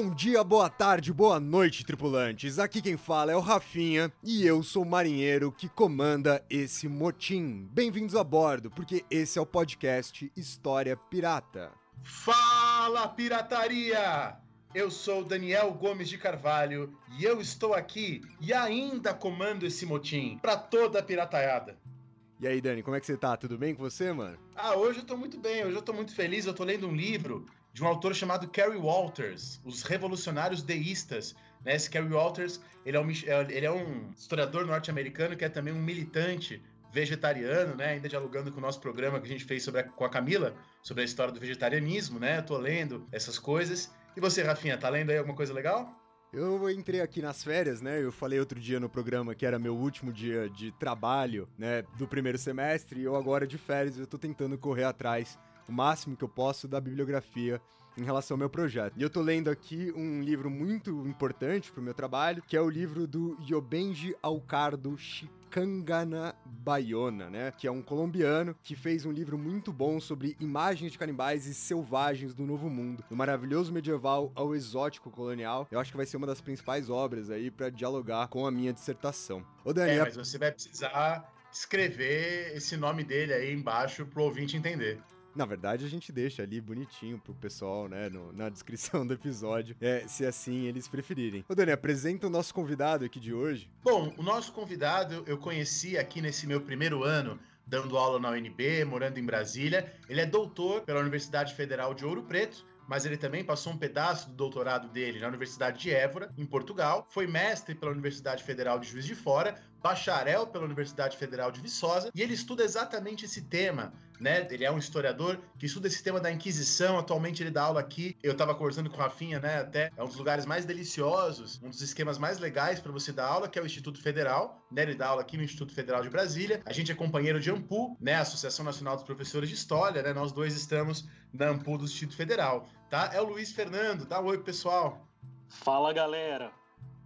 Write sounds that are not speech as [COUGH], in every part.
Bom dia, boa tarde, boa noite, tripulantes. Aqui quem fala é o Rafinha e eu sou o marinheiro que comanda esse motim. Bem-vindos a bordo, porque esse é o podcast História Pirata. Fala, pirataria! Eu sou Daniel Gomes de Carvalho e eu estou aqui e ainda comando esse motim para toda a pirataiada. E aí, Dani, como é que você tá? Tudo bem com você, mano? Ah, hoje eu tô muito bem, hoje eu tô muito feliz. Eu tô lendo um livro de um autor chamado Kerry Walters, Os Revolucionários Deístas. Né? Esse Kerry Walters, ele é um, ele é um historiador norte-americano que é também um militante vegetariano, né? Ainda dialogando com o nosso programa que a gente fez sobre a, com a Camila, sobre a história do vegetarianismo, né? Eu tô lendo essas coisas. E você, Rafinha, tá lendo aí alguma coisa legal? Eu entrei aqui nas férias, né? Eu falei outro dia no programa que era meu último dia de trabalho, né, do primeiro semestre, e eu agora de férias eu tô tentando correr atrás o máximo que eu posso da bibliografia em relação ao meu projeto. E eu tô lendo aqui um livro muito importante pro meu trabalho, que é o livro do Yobenji Alcardo Chicangana Bayona, né? Que é um colombiano que fez um livro muito bom sobre imagens de canibais e selvagens do Novo Mundo, do maravilhoso medieval ao exótico colonial. Eu acho que vai ser uma das principais obras aí para dialogar com a minha dissertação. Ô, Daniel. É, mas você vai precisar escrever esse nome dele aí embaixo pro ouvinte entender. Na verdade, a gente deixa ali bonitinho pro pessoal, né, no, na descrição do episódio, é, se assim eles preferirem. Ô, Dani, apresenta o nosso convidado aqui de hoje. Bom, o nosso convidado eu conheci aqui nesse meu primeiro ano dando aula na UNB, morando em Brasília. Ele é doutor pela Universidade Federal de Ouro Preto mas ele também passou um pedaço do doutorado dele na Universidade de Évora, em Portugal, foi mestre pela Universidade Federal de Juiz de Fora, bacharel pela Universidade Federal de Viçosa, e ele estuda exatamente esse tema, né? Ele é um historiador que estuda esse tema da Inquisição. Atualmente ele dá aula aqui. Eu estava conversando com o Rafinha, né? Até é um dos lugares mais deliciosos, um dos esquemas mais legais para você dar aula, que é o Instituto Federal, né? Ele dá aula aqui no Instituto Federal de Brasília. A gente é companheiro de AMPU, né? Associação Nacional dos Professores de História, né? Nós dois estamos na AMPU do Instituto Federal, tá? É o Luiz Fernando. Dá oi, pessoal. Fala, galera.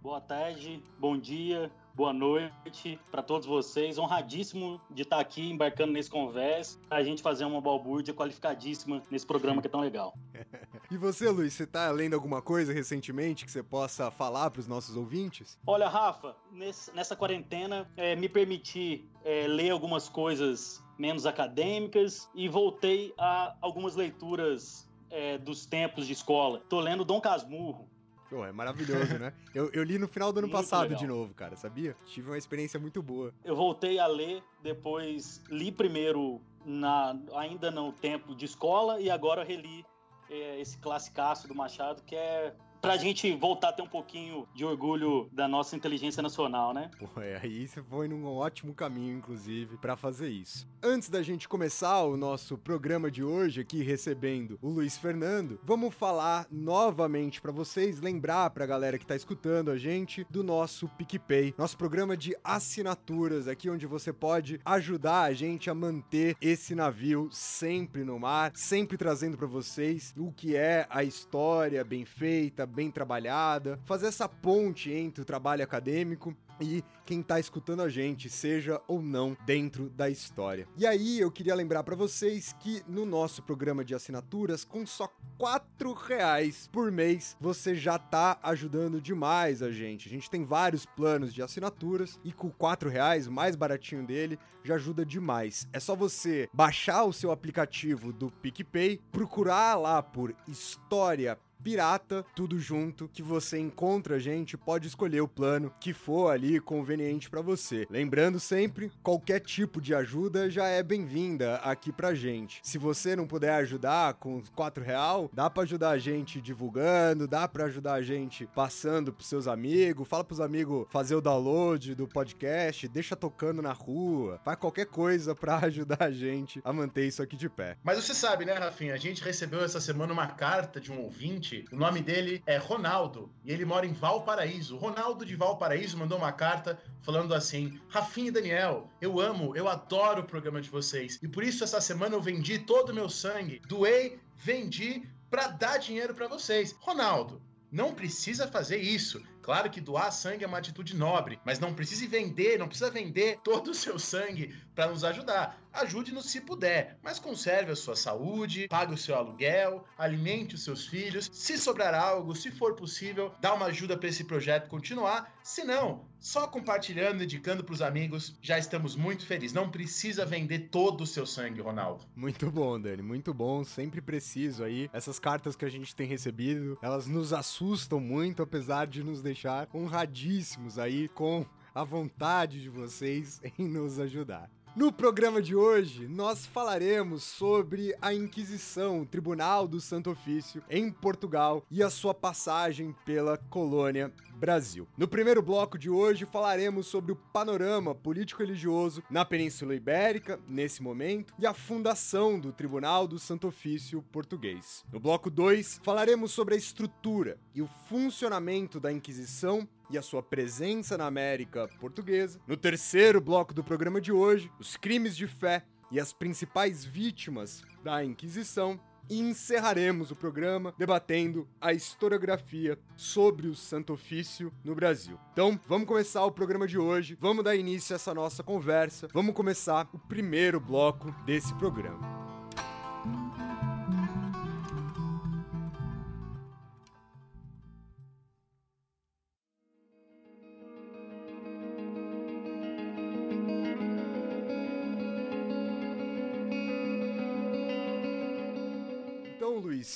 Boa tarde, bom dia, boa noite para todos vocês. Honradíssimo de estar aqui embarcando nesse conversa, a gente fazer uma balbúrdia qualificadíssima nesse programa que é tão legal. [LAUGHS] e você, Luiz, você está lendo alguma coisa recentemente que você possa falar para os nossos ouvintes? Olha, Rafa, nesse, nessa quarentena é, me permiti é, ler algumas coisas menos acadêmicas e voltei a algumas leituras é, dos tempos de escola. Tô lendo Dom Casmurro, Pô, é maravilhoso, né? [LAUGHS] Eu, eu li no final do ano muito passado legal. de novo, cara, sabia? Tive uma experiência muito boa. Eu voltei a ler, depois li primeiro na, ainda no tempo de escola e agora reli é, esse classicaço do Machado, que é pra gente voltar a ter um pouquinho de orgulho da nossa inteligência nacional, né? Pô, é, aí você foi num ótimo caminho, inclusive, para fazer isso. Antes da gente começar o nosso programa de hoje aqui recebendo o Luiz Fernando, vamos falar novamente para vocês, lembrar pra galera que tá escutando a gente do nosso PicPay, nosso programa de assinaturas aqui onde você pode ajudar a gente a manter esse navio sempre no mar, sempre trazendo para vocês o que é a história bem feita, bem trabalhada, fazer essa ponte entre o trabalho acadêmico e quem tá escutando a gente, seja ou não dentro da história. E aí eu queria lembrar para vocês que no nosso programa de assinaturas, com só quatro reais por mês, você já tá ajudando demais a gente. A gente tem vários planos de assinaturas e com quatro reais, mais baratinho dele, já ajuda demais. É só você baixar o seu aplicativo do PicPay, procurar lá por História pirata, tudo junto, que você encontra a gente, pode escolher o plano que for ali conveniente para você. Lembrando sempre, qualquer tipo de ajuda já é bem-vinda aqui pra gente. Se você não puder ajudar com 4 real, dá para ajudar a gente divulgando, dá para ajudar a gente passando pros seus amigos, fala pros amigos fazer o download do podcast, deixa tocando na rua, faz qualquer coisa [LAUGHS] para ajudar a gente a manter isso aqui de pé. Mas você sabe, né, Rafinha, a gente recebeu essa semana uma carta de um ouvinte ouvinte. O nome dele é Ronaldo e ele mora em Valparaíso. Ronaldo de Valparaíso mandou uma carta falando assim: Rafinha e Daniel, eu amo, eu adoro o programa de vocês e por isso essa semana eu vendi todo o meu sangue, doei, vendi para dar dinheiro para vocês. Ronaldo, não precisa fazer isso. Claro que doar sangue é uma atitude nobre, mas não precisa vender, não precisa vender todo o seu sangue para nos ajudar. Ajude-nos se puder, mas conserve a sua saúde, pague o seu aluguel, alimente os seus filhos. Se sobrar algo, se for possível, dá uma ajuda para esse projeto continuar. Se não, só compartilhando indicando para os amigos, já estamos muito felizes. Não precisa vender todo o seu sangue, Ronaldo. Muito bom, Dani, muito bom. Sempre preciso aí. Essas cartas que a gente tem recebido, elas nos assustam muito, apesar de nos deixar honradíssimos aí com a vontade de vocês em nos ajudar. No programa de hoje, nós falaremos sobre a Inquisição, o Tribunal do Santo Ofício, em Portugal e a sua passagem pela colônia Brasil. No primeiro bloco de hoje, falaremos sobre o panorama político-religioso na Península Ibérica, nesse momento, e a fundação do Tribunal do Santo Ofício português. No bloco 2, falaremos sobre a estrutura e o funcionamento da Inquisição e a sua presença na América portuguesa. No terceiro bloco do programa de hoje, os crimes de fé e as principais vítimas da Inquisição. E encerraremos o programa debatendo a historiografia sobre o Santo Ofício no Brasil. Então, vamos começar o programa de hoje, vamos dar início a essa nossa conversa, vamos começar o primeiro bloco desse programa.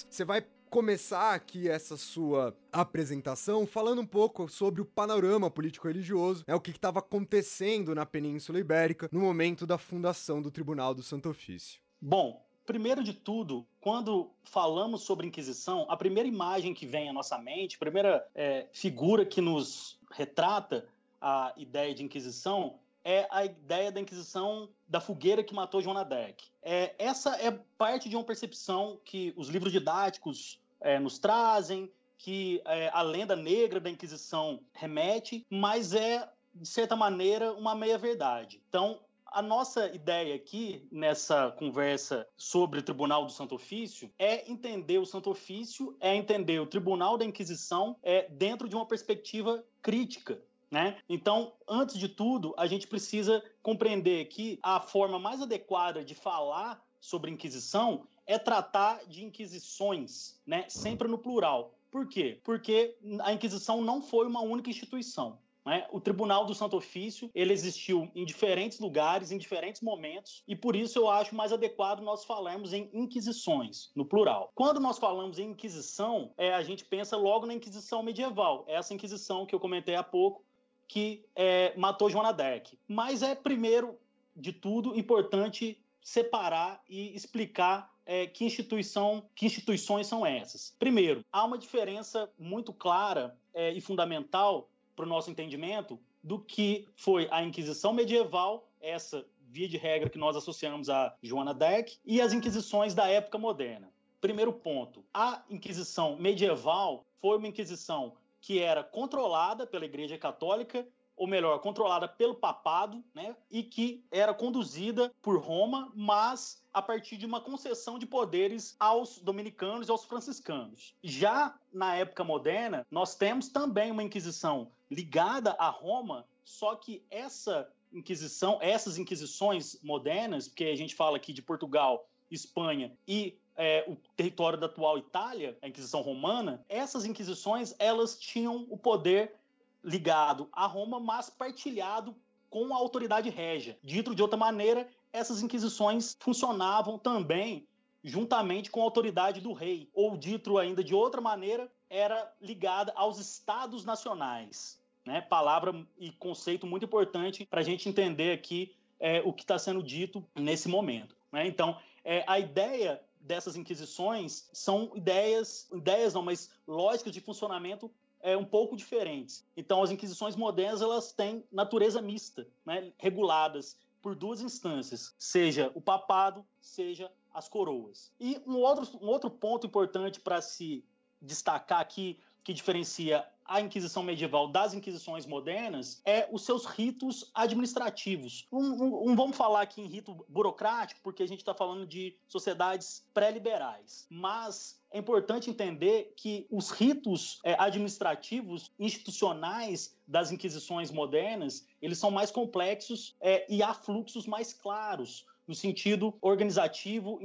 Você vai começar aqui essa sua apresentação falando um pouco sobre o panorama político-religioso, é o que estava acontecendo na Península Ibérica no momento da fundação do Tribunal do Santo Ofício. Bom, primeiro de tudo, quando falamos sobre Inquisição, a primeira imagem que vem à nossa mente, a primeira é, figura que nos retrata a ideia de Inquisição é a ideia da Inquisição da fogueira que matou Joana Dark. É, essa é parte de uma percepção que os livros didáticos é, nos trazem, que é, a lenda negra da Inquisição remete, mas é, de certa maneira, uma meia-verdade. Então, a nossa ideia aqui, nessa conversa sobre o Tribunal do Santo Ofício, é entender o Santo Ofício, é entender o Tribunal da Inquisição é, dentro de uma perspectiva crítica né? Então, antes de tudo, a gente precisa compreender que a forma mais adequada de falar sobre Inquisição é tratar de inquisições, né? sempre no plural. Por quê? Porque a Inquisição não foi uma única instituição. Né? O Tribunal do Santo Ofício ele existiu em diferentes lugares, em diferentes momentos, e por isso eu acho mais adequado nós falarmos em inquisições, no plural. Quando nós falamos em Inquisição, é, a gente pensa logo na Inquisição medieval, essa Inquisição que eu comentei há pouco, que é, matou Joana Dark. Mas é, primeiro de tudo, importante separar e explicar é, que, instituição, que instituições são essas. Primeiro, há uma diferença muito clara é, e fundamental para o nosso entendimento do que foi a Inquisição medieval, essa via de regra que nós associamos a Joana Dark, e as Inquisições da época moderna. Primeiro ponto, a Inquisição medieval foi uma Inquisição que era controlada pela Igreja Católica, ou melhor, controlada pelo papado, né, e que era conduzida por Roma, mas a partir de uma concessão de poderes aos dominicanos e aos franciscanos. Já na época moderna, nós temos também uma inquisição ligada a Roma, só que essa inquisição, essas inquisições modernas, porque a gente fala aqui de Portugal, Espanha e é, o território da atual Itália, a Inquisição Romana, essas inquisições elas tinham o poder ligado a Roma, mas partilhado com a autoridade régia. Dito de outra maneira, essas inquisições funcionavam também juntamente com a autoridade do rei, ou dito ainda de outra maneira, era ligada aos estados nacionais. Né? Palavra e conceito muito importante para a gente entender aqui é, o que está sendo dito nesse momento. Né? Então, é, a ideia dessas inquisições são ideias, ideias não, mas lógicas de funcionamento é, um pouco diferentes. Então, as inquisições modernas elas têm natureza mista, né, reguladas por duas instâncias, seja o papado, seja as coroas. E um outro, um outro ponto importante para se destacar aqui que diferencia a Inquisição medieval das Inquisições modernas é os seus ritos administrativos. Não um, um, vamos falar aqui em rito burocrático, porque a gente está falando de sociedades pré-liberais, mas é importante entender que os ritos é, administrativos institucionais das inquisições modernas eles são mais complexos é, e há fluxos mais claros no sentido organizativo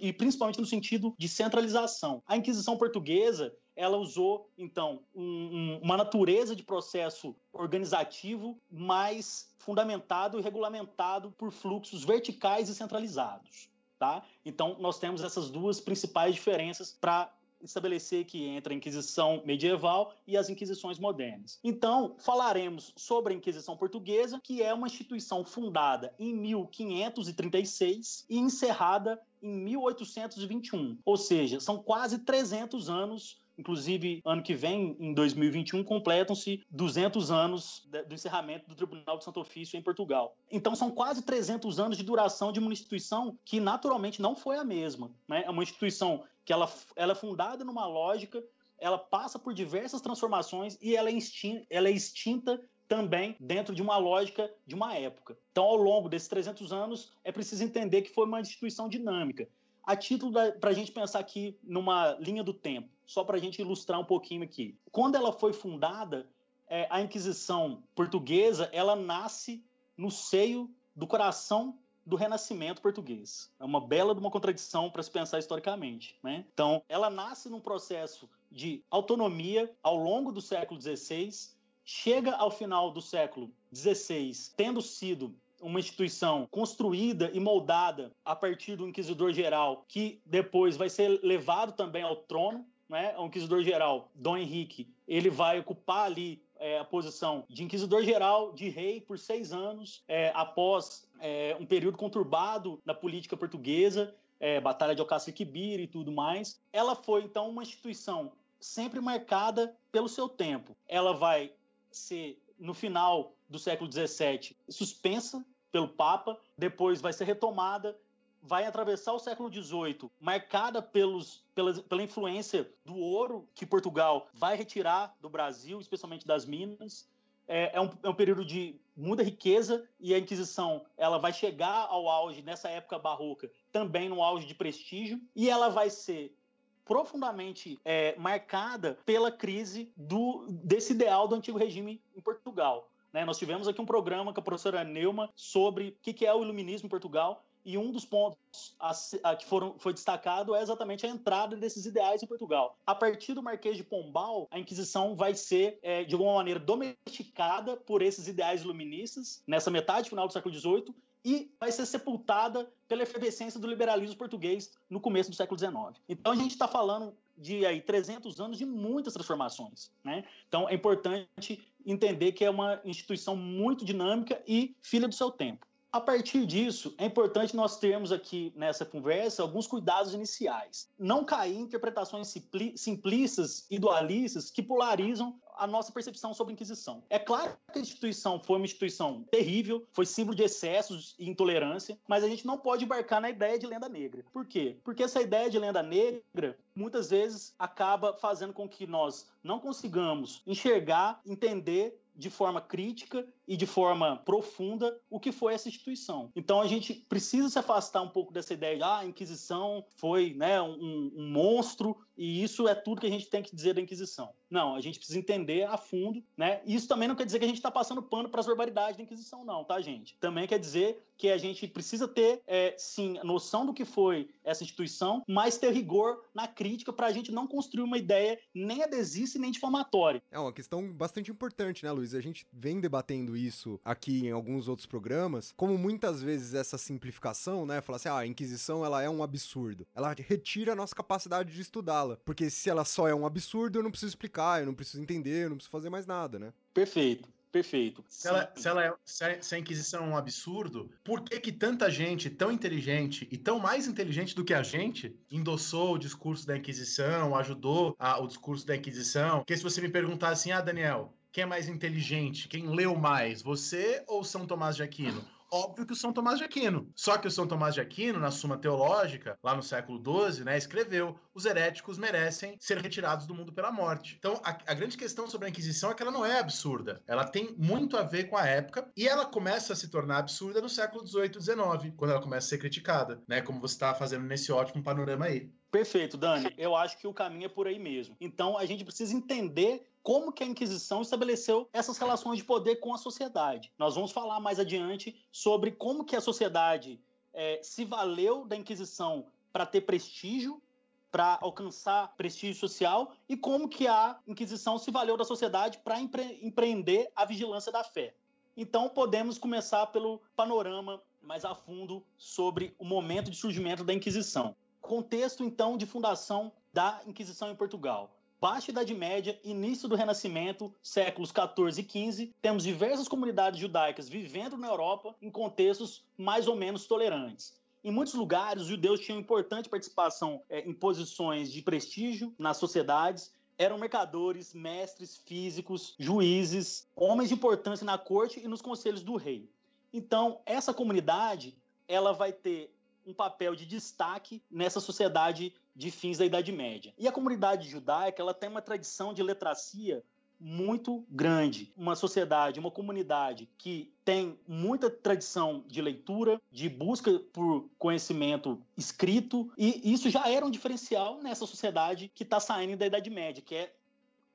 e principalmente no sentido de centralização. A Inquisição portuguesa ela usou, então, um, um, uma natureza de processo organizativo mais fundamentado e regulamentado por fluxos verticais e centralizados. Tá? Então, nós temos essas duas principais diferenças para estabelecer que entre a Inquisição medieval e as Inquisições modernas. Então, falaremos sobre a Inquisição portuguesa, que é uma instituição fundada em 1536 e encerrada em 1821. Ou seja, são quase 300 anos Inclusive, ano que vem, em 2021, completam-se 200 anos do encerramento do Tribunal de Santo Ofício em Portugal. Então, são quase 300 anos de duração de uma instituição que, naturalmente, não foi a mesma. Né? É uma instituição que ela, ela é fundada numa lógica, ela passa por diversas transformações e ela é extinta, ela é extinta também dentro de uma lógica de uma época. Então, ao longo desses 300 anos, é preciso entender que foi uma instituição dinâmica a título para a gente pensar aqui numa linha do tempo, só para a gente ilustrar um pouquinho aqui. Quando ela foi fundada, é, a Inquisição portuguesa ela nasce no seio do coração do Renascimento português. É uma bela uma contradição para se pensar historicamente. Né? Então, ela nasce num processo de autonomia ao longo do século XVI, chega ao final do século XVI, tendo sido uma instituição construída e moldada a partir do inquisidor geral, que depois vai ser levado também ao trono, né? O inquisidor geral, Dom Henrique, ele vai ocupar ali é, a posição de inquisidor geral, de rei por seis anos, é, após é, um período conturbado na política portuguesa, é, Batalha de Alcácer-Quibir e tudo mais. Ela foi então uma instituição sempre marcada pelo seu tempo. Ela vai ser no final do século XVII suspensa pelo Papa, depois vai ser retomada, vai atravessar o século XVIII, marcada pelos, pela, pela influência do ouro que Portugal vai retirar do Brasil, especialmente das Minas. É, é, um, é um período de muita riqueza e a Inquisição ela vai chegar ao auge nessa época barroca, também no auge de prestígio, e ela vai ser profundamente é, marcada pela crise do, desse ideal do antigo regime em Portugal. Né? Nós tivemos aqui um programa com a professora Neuma sobre o que é o iluminismo em Portugal e um dos pontos a, a, que foram, foi destacado é exatamente a entrada desses ideais em Portugal. A partir do Marquês de Pombal, a Inquisição vai ser, é, de alguma maneira, domesticada por esses ideais iluministas, nessa metade final do século XVIII, e vai ser sepultada pela efervescência do liberalismo português no começo do século XIX. Então a gente está falando de aí 300 anos de muitas transformações, né? Então é importante entender que é uma instituição muito dinâmica e filha do seu tempo. A partir disso, é importante nós termos aqui nessa conversa alguns cuidados iniciais. Não cair em interpretações simplistas e dualistas que polarizam a nossa percepção sobre a Inquisição. É claro que a instituição foi uma instituição terrível, foi símbolo de excessos e intolerância, mas a gente não pode embarcar na ideia de lenda negra. Por quê? Porque essa ideia de lenda negra muitas vezes acaba fazendo com que nós não consigamos enxergar, entender de forma crítica e de forma profunda o que foi essa instituição. Então a gente precisa se afastar um pouco dessa ideia de ah, a Inquisição foi né, um, um monstro e isso é tudo que a gente tem que dizer da Inquisição. Não, a gente precisa entender a fundo, né? Isso também não quer dizer que a gente está passando pano para as barbaridades da Inquisição, não, tá, gente? Também quer dizer que a gente precisa ter, é, sim, noção do que foi essa instituição, mas ter rigor na crítica para a gente não construir uma ideia nem adesista nem difamatória. É uma questão bastante importante, né, Luiz? A gente vem debatendo isso aqui em alguns outros programas, como muitas vezes essa simplificação, né, falar assim, ah, a Inquisição ela é um absurdo. Ela retira a nossa capacidade de estudá-la, porque se ela só é um absurdo, eu não preciso explicar, eu não preciso entender, eu não preciso fazer mais nada, né? Perfeito. Perfeito. Se, ela, se, ela é, se, a, Inquisição é um absurdo, por que que tanta gente tão inteligente e tão mais inteligente do que a gente endossou o discurso da Inquisição, ajudou a, o discurso da Inquisição? Porque se você me perguntar assim, ah, Daniel, quem é mais inteligente? Quem leu mais? Você ou São Tomás de Aquino? Óbvio que o São Tomás de Aquino. Só que o São Tomás de Aquino, na Suma Teológica, lá no século XII, né, escreveu: os heréticos merecem ser retirados do mundo pela morte. Então, a, a grande questão sobre a Inquisição é que ela não é absurda. Ela tem muito a ver com a época e ela começa a se tornar absurda no século XVIII XIX, quando ela começa a ser criticada, né? Como você está fazendo nesse ótimo panorama aí. Perfeito, Dani. Eu acho que o caminho é por aí mesmo. Então, a gente precisa entender como que a Inquisição estabeleceu essas relações de poder com a sociedade. Nós vamos falar mais adiante sobre como que a sociedade é, se valeu da Inquisição para ter prestígio, para alcançar prestígio social e como que a Inquisição se valeu da sociedade para empre empreender a vigilância da fé. Então podemos começar pelo panorama mais a fundo sobre o momento de surgimento da Inquisição. Contexto então de fundação da Inquisição em Portugal. Baixa Idade Média, início do Renascimento, séculos 14 e 15, temos diversas comunidades judaicas vivendo na Europa em contextos mais ou menos tolerantes. Em muitos lugares, os judeus tinham importante participação é, em posições de prestígio nas sociedades, eram mercadores, mestres, físicos, juízes, homens de importância na corte e nos conselhos do rei. Então, essa comunidade ela vai ter um papel de destaque nessa sociedade de fins da Idade Média. E a comunidade judaica ela tem uma tradição de letracia muito grande. Uma sociedade, uma comunidade que tem muita tradição de leitura, de busca por conhecimento escrito, e isso já era um diferencial nessa sociedade que está saindo da Idade Média, que é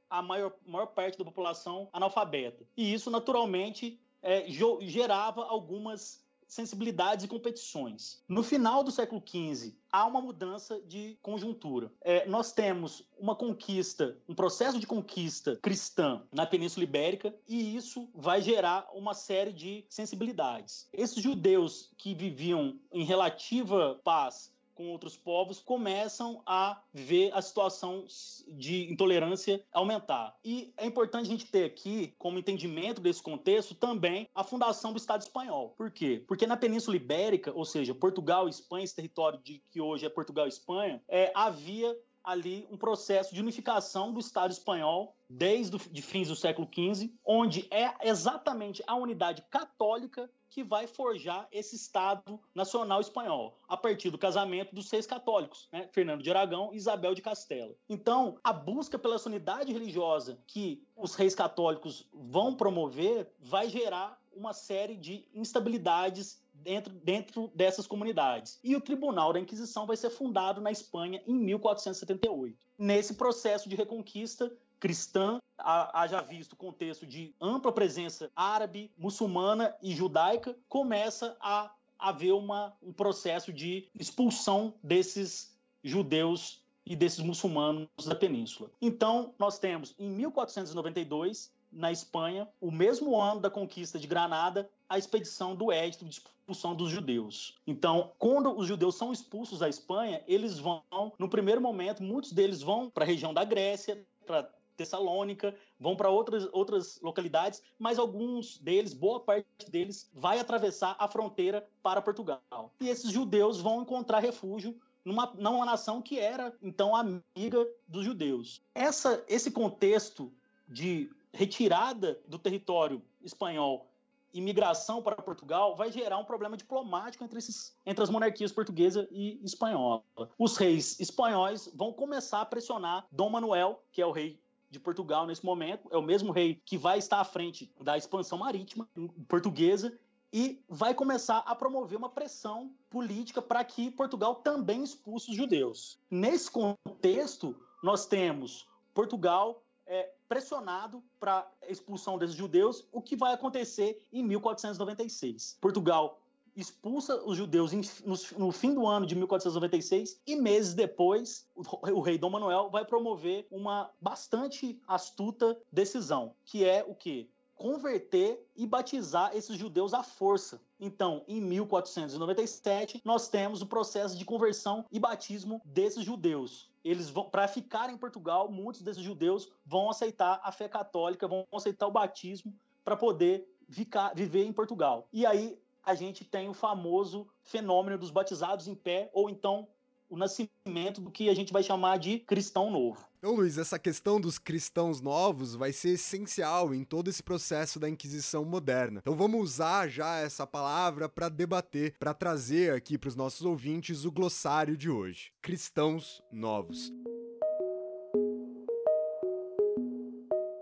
a maior, maior parte da população analfabeta. E isso, naturalmente, é, gerava algumas sensibilidades e competições. No final do século XV, há uma mudança de conjuntura. É, nós temos uma conquista, um processo de conquista cristã na Península Ibérica, e isso vai gerar uma série de sensibilidades. Esses judeus que viviam em relativa paz com outros povos começam a ver a situação de intolerância aumentar. E é importante a gente ter aqui, como entendimento desse contexto, também a fundação do Estado espanhol. Por quê? Porque na Península Ibérica, ou seja, Portugal e Espanha, esse território de que hoje é Portugal e Espanha, é, havia ali um processo de unificação do Estado espanhol desde os de fins do século XV, onde é exatamente a unidade católica que vai forjar esse Estado Nacional Espanhol, a partir do casamento dos seis católicos, né? Fernando de Aragão e Isabel de Castela. Então, a busca pela unidade religiosa que os reis católicos vão promover vai gerar uma série de instabilidades dentro, dentro dessas comunidades. E o Tribunal da Inquisição vai ser fundado na Espanha em 1478. Nesse processo de reconquista, cristã, haja visto o contexto de ampla presença árabe, muçulmana e judaica, começa a haver uma, um processo de expulsão desses judeus e desses muçulmanos da península. Então, nós temos em 1492, na Espanha, o mesmo ano da conquista de Granada, a expedição do Édito de expulsão dos judeus. Então, quando os judeus são expulsos da Espanha, eles vão, no primeiro momento, muitos deles vão para a região da Grécia, para Tessalônica, vão para outras, outras localidades, mas alguns deles, boa parte deles, vai atravessar a fronteira para Portugal. E esses judeus vão encontrar refúgio numa, numa nação que era, então, amiga dos judeus. Essa, esse contexto de retirada do território espanhol imigração para Portugal vai gerar um problema diplomático entre, esses, entre as monarquias portuguesa e espanhola. Os reis espanhóis vão começar a pressionar Dom Manuel, que é o rei de Portugal nesse momento, é o mesmo rei que vai estar à frente da expansão marítima portuguesa e vai começar a promover uma pressão política para que Portugal também expulse os judeus. Nesse contexto, nós temos Portugal é, pressionado para a expulsão desses judeus, o que vai acontecer em 1496. Portugal expulsa os judeus no, fim do ano de 1496 e meses depois o, rei Dom Manuel vai promover uma bastante astuta decisão, que é o que converter e batizar esses judeus à força. Então, em 1497, nós temos o processo de conversão e batismo desses judeus. Eles vão para ficar em Portugal, muitos desses judeus vão aceitar a fé católica, vão aceitar o batismo para poder ficar, viver em Portugal. E aí a gente tem o famoso fenômeno dos batizados em pé ou então o nascimento do que a gente vai chamar de cristão novo. Então, Luiz, essa questão dos cristãos novos vai ser essencial em todo esse processo da Inquisição moderna. Então, vamos usar já essa palavra para debater, para trazer aqui para os nossos ouvintes o glossário de hoje: cristãos novos.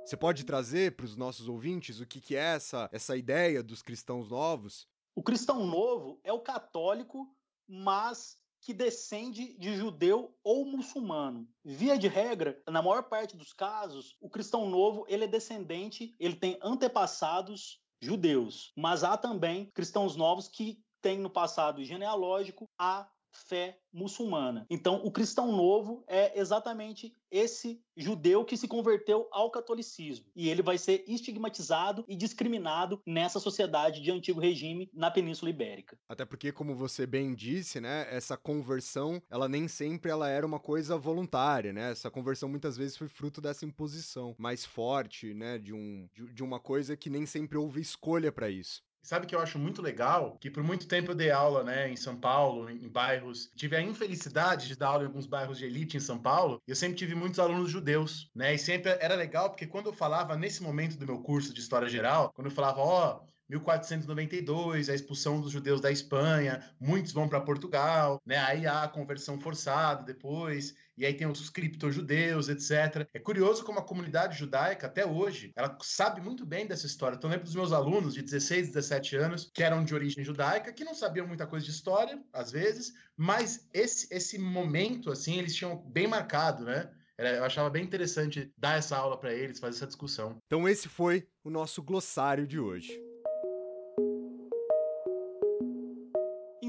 Você pode trazer para os nossos ouvintes o que, que é essa, essa ideia dos cristãos novos? O cristão novo é o católico, mas que descende de judeu ou muçulmano. Via de regra, na maior parte dos casos, o cristão novo ele é descendente, ele tem antepassados judeus, mas há também cristãos novos que têm no passado genealógico a fé muçulmana. Então, o cristão novo é exatamente esse judeu que se converteu ao catolicismo. E ele vai ser estigmatizado e discriminado nessa sociedade de antigo regime na Península Ibérica. Até porque, como você bem disse, né, essa conversão, ela nem sempre ela era uma coisa voluntária, né? Essa conversão muitas vezes foi fruto dessa imposição mais forte, né, de, um, de, de uma coisa que nem sempre houve escolha para isso. Sabe que eu acho muito legal? Que por muito tempo eu dei aula, né, em São Paulo, em, bairros. Tive a infelicidade de dar aula em alguns bairros de elite em São Paulo. Eu sempre tive muitos alunos judeus, né? E sempre era legal porque quando eu falava nesse momento do meu curso de história geral, quando eu falava, ó, oh, 1492, a expulsão dos judeus da Espanha, muitos vão para Portugal, né? Aí há a conversão forçada depois, e aí tem os cripto-judeus, etc. É curioso como a comunidade judaica, até hoje, ela sabe muito bem dessa história. Então, eu lembro dos meus alunos de 16, 17 anos, que eram de origem judaica, que não sabiam muita coisa de história, às vezes, mas esse, esse momento, assim, eles tinham bem marcado, né? Eu achava bem interessante dar essa aula para eles, fazer essa discussão. Então, esse foi o nosso glossário de hoje.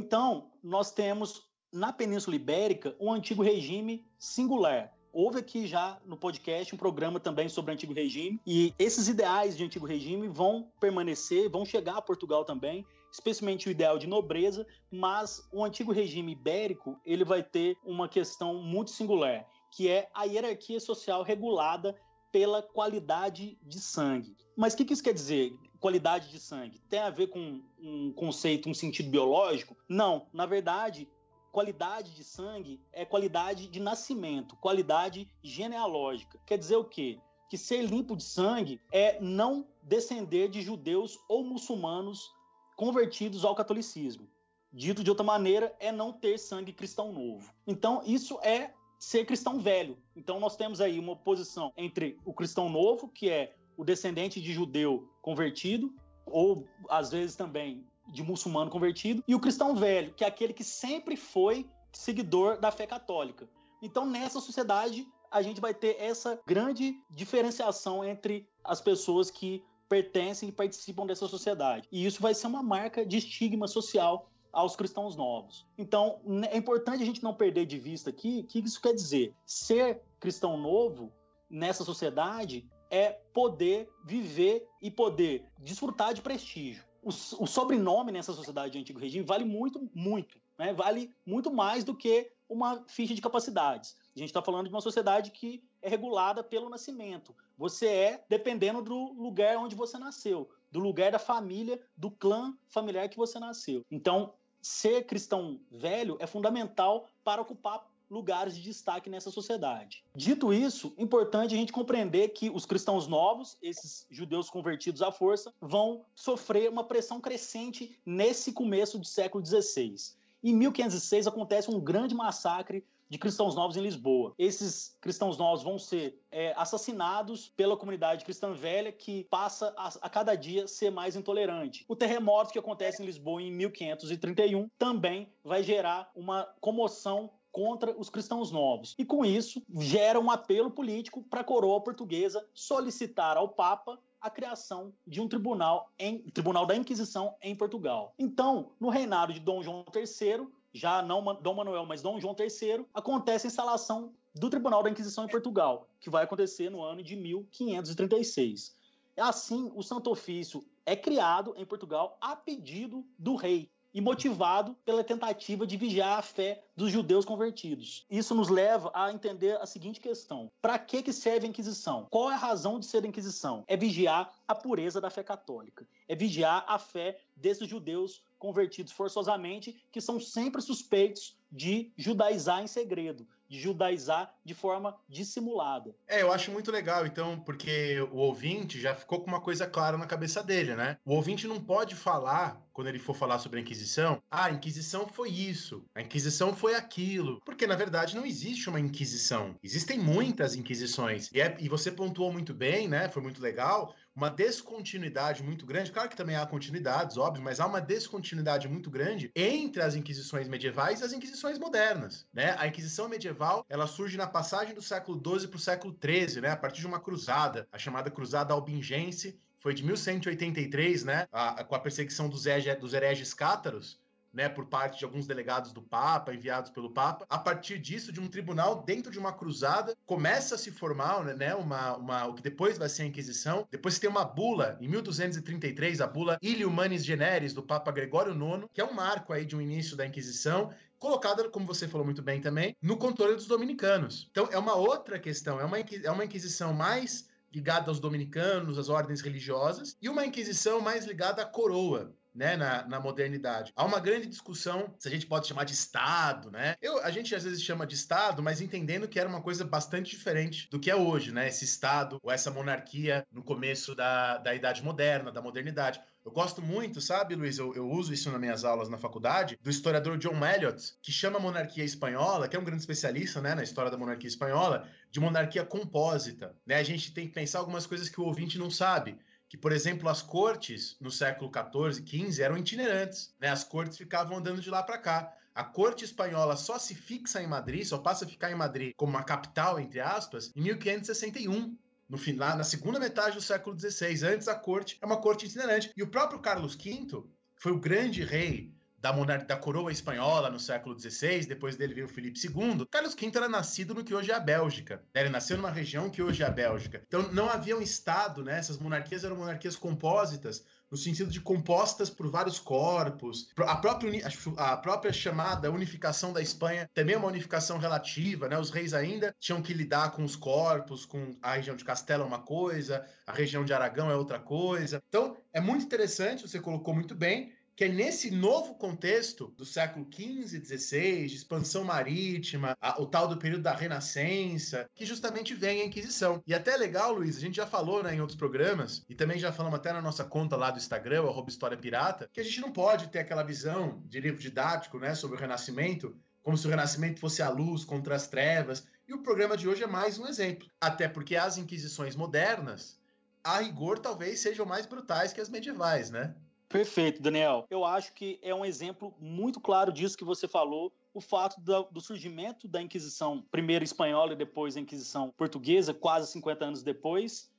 Então, nós temos na Península Ibérica um antigo regime singular. Houve aqui já no podcast um programa também sobre o antigo regime, e esses ideais de antigo regime vão permanecer, vão chegar a Portugal também, especialmente o ideal de nobreza, mas o antigo regime ibérico ele vai ter uma questão muito singular, que é a hierarquia social regulada pela qualidade de sangue. Mas o que, que isso quer dizer? qualidade de sangue tem a ver com um conceito, um sentido biológico? Não. Na verdade, qualidade de sangue é qualidade de nascimento, qualidade genealógica. Quer dizer o quê? Que ser limpo de sangue é não descender de judeus ou muçulmanos convertidos ao catolicismo. Dito de outra maneira, é não ter sangue cristão novo. Então, isso é ser cristão velho. Então, nós temos aí uma posição entre o cristão novo, que é o descendente de judeu convertido, ou às vezes também de muçulmano convertido, e o cristão velho, que é aquele que sempre foi seguidor da fé católica. Então, nessa sociedade, a gente vai ter essa grande diferenciação entre as pessoas que pertencem e participam dessa sociedade. E isso vai ser uma marca de estigma social aos cristãos novos. Então, é importante a gente não perder de vista aqui o que isso quer dizer. Ser cristão novo nessa sociedade é poder viver e poder desfrutar de prestígio. O, o sobrenome nessa sociedade de antigo regime vale muito, muito. Né? Vale muito mais do que uma ficha de capacidades. A gente está falando de uma sociedade que é regulada pelo nascimento. Você é dependendo do lugar onde você nasceu, do lugar da família, do clã familiar que você nasceu. Então, ser cristão velho é fundamental para ocupar lugares de destaque nessa sociedade. Dito isso, importante a gente compreender que os cristãos novos, esses judeus convertidos à força, vão sofrer uma pressão crescente nesse começo do século XVI. Em 1506 acontece um grande massacre de cristãos novos em Lisboa. Esses cristãos novos vão ser é, assassinados pela comunidade cristã velha que passa a, a, cada dia ser mais intolerante. O terremoto que acontece em Lisboa em 1531 também vai gerar uma comoção contra os cristãos novos. E com isso, gera um apelo político para a coroa portuguesa solicitar ao Papa a criação de um tribunal em Tribunal da Inquisição em Portugal. Então, no reinado de Dom João III, já não Dom Manuel, mas Dom João III, acontece a instalação do Tribunal da Inquisição em Portugal, que vai acontecer no ano de 1536. Assim, o Santo Ofício é criado em Portugal a pedido do rei, e motivado pela tentativa de vigiar a fé dos judeus convertidos. Isso nos leva a entender a seguinte questão: para que, que serve a Inquisição? Qual é a razão de ser a Inquisição? É vigiar a pureza da fé católica, é vigiar a fé desses judeus convertidos forçosamente, que são sempre suspeitos de judaizar em segredo, de judaizar de forma dissimulada. É, eu acho muito legal, então, porque o ouvinte já ficou com uma coisa clara na cabeça dele, né? O ouvinte não pode falar, quando ele for falar sobre a Inquisição, ah, a Inquisição foi isso, a Inquisição foi aquilo. Porque, na verdade, não existe uma Inquisição. Existem muitas Inquisições. E, é, e você pontuou muito bem, né? Foi muito legal uma descontinuidade muito grande. Claro que também há continuidades, óbvio, mas há uma descontinuidade muito grande entre as inquisições medievais e as inquisições modernas. Né? A Inquisição medieval ela surge na passagem do século XII para o século XIII, né? a partir de uma cruzada, a chamada Cruzada Albingense, foi de 1183, né? A, a, com a perseguição dos, dos hereges cátaros né, por parte de alguns delegados do Papa, enviados pelo Papa. A partir disso, de um tribunal dentro de uma cruzada, começa a se formar né, uma, uma, o que depois vai ser a Inquisição. Depois tem uma bula, em 1233, a bula Ili Humanis Generis, do Papa Gregório IX, que é um marco aí de um início da Inquisição, colocada, como você falou muito bem também, no controle dos dominicanos. Então, é uma outra questão, é uma, é uma Inquisição mais ligada aos dominicanos, às ordens religiosas, e uma Inquisição mais ligada à coroa, né, na, na, modernidade. Há uma grande discussão se a gente pode chamar de Estado, né? Eu, a gente às vezes chama de Estado, mas entendendo que era uma coisa bastante diferente do que é hoje, né? Esse Estado ou essa monarquia no começo da, da Idade Moderna, da modernidade. Eu gosto muito, sabe, Luiz? Eu, eu, uso isso nas minhas aulas na faculdade, do historiador John Eliot, que chama a monarquia espanhola, que é um grande especialista né, na história da monarquia espanhola, de monarquia compósita. Né? A gente tem que pensar algumas coisas que o ouvinte não sabe que, por exemplo, as cortes no século XIV, XV eram itinerantes, né? As cortes ficavam andando de lá para cá. A corte espanhola só se fixa em Madrid, só passa a ficar em Madrid como uma capital, entre aspas, em 1561 no final, na segunda metade do século XVI. Antes a corte é uma corte itinerante. E o próprio Carlos V foi o grande rei da, monarquia da coroa espanhola no século XVI, depois dele veio Felipe II. Carlos V era nascido no que hoje é a Bélgica. Né? Ele nasceu numa região que hoje é a Bélgica. Então não havia um Estado, né? Essas monarquias eram monarquias compósitas, no sentido de compostas por vários corpos. A própria, a própria chamada unificação da Espanha também é uma unificação relativa, né? Os reis ainda tinham que lidar com os corpos, com a região de Castela é uma coisa, a região de Aragão é outra coisa. Então, é muito interessante, você colocou muito bem, que é nesse novo contexto do século XV, XVI, de expansão marítima, a, o tal do período da Renascença, que justamente vem a Inquisição. E até é legal, Luiz, a gente já falou né, em outros programas, e também já falamos até na nossa conta lá do Instagram, arroba História Pirata, que a gente não pode ter aquela visão de livro didático né, sobre o Renascimento, como se o Renascimento fosse a luz contra as trevas. E o programa de hoje é mais um exemplo. Até porque as Inquisições modernas, a rigor, talvez sejam mais brutais que as medievais, né? Perfeito, Daniel. Eu acho que é um exemplo muito claro disso que você falou. O fato do surgimento da Inquisição, primeiro espanhola e depois a Inquisição portuguesa, quase 50 anos depois,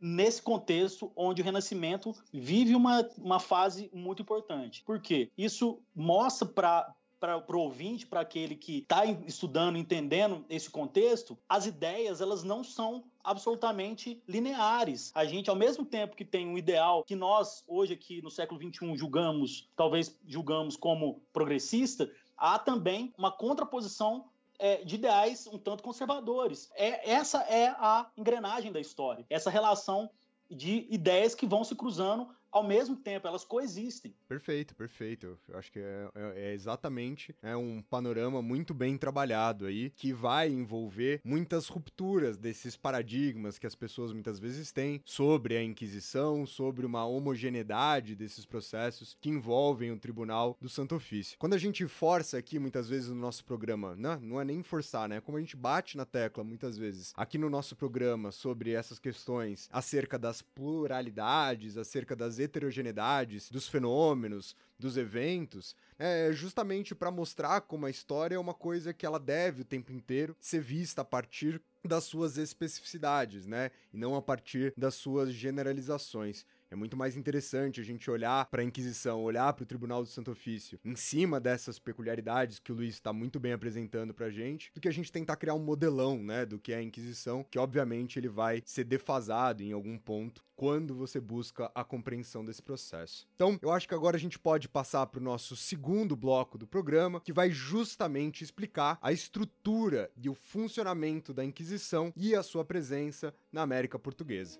nesse contexto onde o Renascimento vive uma, uma fase muito importante. Por quê? Isso mostra para para o ouvinte, para aquele que está estudando, entendendo esse contexto, as ideias elas não são absolutamente lineares. A gente, ao mesmo tempo que tem um ideal que nós, hoje aqui no século XXI, julgamos, talvez julgamos como progressista, há também uma contraposição é, de ideais um tanto conservadores. É, essa é a engrenagem da história, essa relação de ideias que vão se cruzando ao mesmo tempo, elas coexistem. Perfeito, perfeito. Eu acho que é, é, é, exatamente é um panorama muito bem trabalhado aí, que vai envolver muitas rupturas desses paradigmas que as pessoas muitas vezes têm sobre a Inquisição, sobre uma homogeneidade desses processos que envolvem o Tribunal do Santo Ofício. Quando a gente força aqui, muitas vezes no nosso programa, né, não é nem forçar, né? Como a gente bate na tecla muitas vezes aqui no nosso programa sobre essas questões acerca das pluralidades, acerca das heterogeneidades dos fenômenos, dos eventos, é justamente para mostrar como a história é uma coisa que ela deve o tempo inteiro ser vista a partir das suas especificidades, né? E não a partir das suas generalizações. É muito mais interessante a gente olhar para a Inquisição, olhar para o Tribunal do Santo Ofício, em cima dessas peculiaridades que o Luiz está muito bem apresentando para a gente, do que a gente tentar criar um modelão, né, do que é a Inquisição, que obviamente ele vai ser defasado em algum ponto quando você busca a compreensão desse processo. Então, eu acho que agora a gente pode passar para o nosso segundo bloco do programa, que vai justamente explicar a estrutura e o funcionamento da Inquisição e a sua presença na América Portuguesa.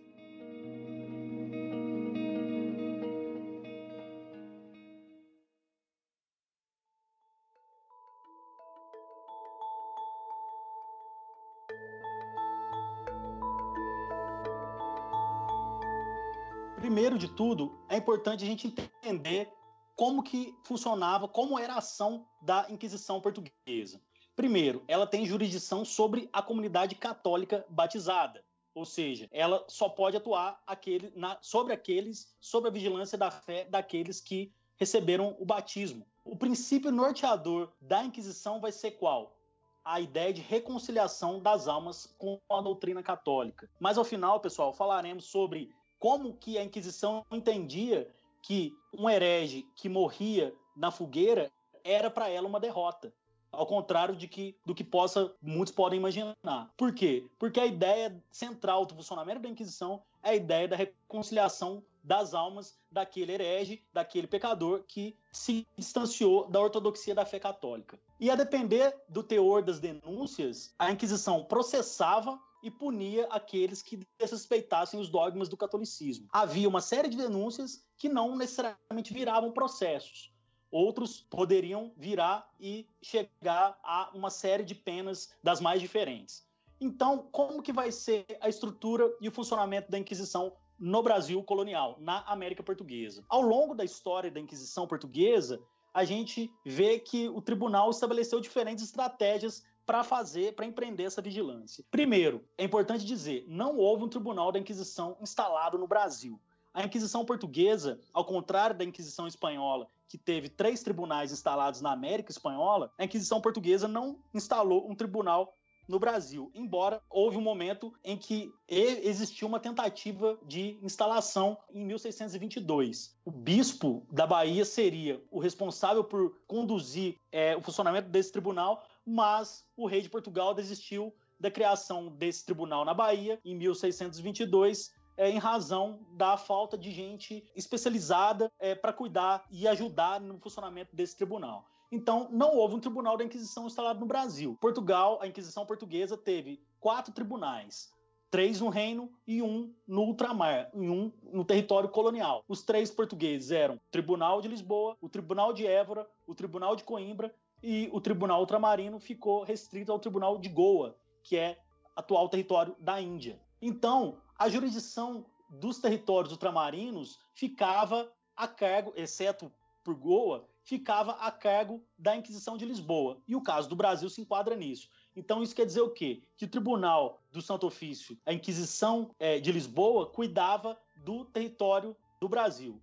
Primeiro de tudo, é importante a gente entender como que funcionava, como era a ação da Inquisição portuguesa. Primeiro, ela tem jurisdição sobre a comunidade católica batizada, ou seja, ela só pode atuar aquele, na, sobre aqueles, sob a vigilância da fé daqueles que receberam o batismo. O princípio norteador da Inquisição vai ser qual? A ideia de reconciliação das almas com a doutrina católica. Mas ao final, pessoal, falaremos sobre como que a Inquisição entendia que um herege que morria na fogueira era para ela uma derrota. Ao contrário de que, do que possa muitos podem imaginar. Por quê? Porque a ideia central do funcionamento da Inquisição é a ideia da reconciliação das almas daquele herege, daquele pecador que se distanciou da ortodoxia da fé católica. E a depender do teor das denúncias, a Inquisição processava e punia aqueles que desrespeitassem os dogmas do catolicismo. Havia uma série de denúncias que não necessariamente viravam processos. Outros poderiam virar e chegar a uma série de penas das mais diferentes. Então, como que vai ser a estrutura e o funcionamento da Inquisição no Brasil colonial, na América Portuguesa? Ao longo da história da Inquisição portuguesa, a gente vê que o tribunal estabeleceu diferentes estratégias para fazer, para empreender essa vigilância. Primeiro, é importante dizer, não houve um tribunal da Inquisição instalado no Brasil. A Inquisição portuguesa, ao contrário da Inquisição espanhola, que teve três tribunais instalados na América Espanhola, a Inquisição portuguesa não instalou um tribunal no Brasil, embora houve um momento em que existiu uma tentativa de instalação em 1622. O bispo da Bahia seria o responsável por conduzir é, o funcionamento desse tribunal, mas o rei de Portugal desistiu da criação desse tribunal na Bahia em 1622 é, em razão da falta de gente especializada é, para cuidar e ajudar no funcionamento desse tribunal. Então, não houve um tribunal da Inquisição instalado no Brasil. Portugal, a Inquisição portuguesa teve quatro tribunais, três no reino e um no ultramar, e um no território colonial. Os três portugueses eram o Tribunal de Lisboa, o Tribunal de Évora, o Tribunal de Coimbra e o Tribunal Ultramarino ficou restrito ao Tribunal de Goa, que é atual território da Índia. Então, a jurisdição dos territórios ultramarinos ficava a cargo, exceto por Goa, ficava a cargo da Inquisição de Lisboa. E o caso do Brasil se enquadra nisso. Então, isso quer dizer o quê? Que o Tribunal do Santo Ofício, a Inquisição é, de Lisboa, cuidava do território do Brasil.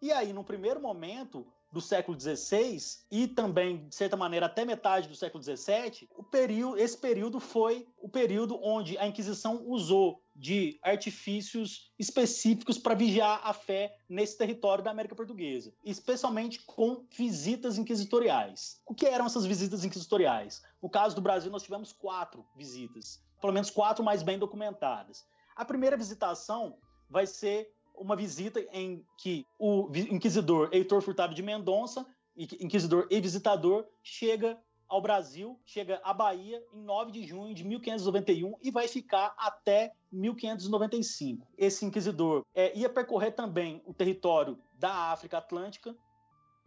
E aí, no primeiro momento, do século XVI e também, de certa maneira, até metade do século XVII, o período, esse período foi o período onde a Inquisição usou de artifícios específicos para vigiar a fé nesse território da América Portuguesa, especialmente com visitas inquisitoriais. O que eram essas visitas inquisitoriais? No caso do Brasil, nós tivemos quatro visitas, pelo menos quatro mais bem documentadas. A primeira visitação vai ser uma visita em que o inquisidor Heitor Furtado de Mendonça, inquisidor e visitador, chega ao Brasil, chega à Bahia em 9 de junho de 1591 e vai ficar até 1595. Esse inquisidor é, ia percorrer também o território da África Atlântica,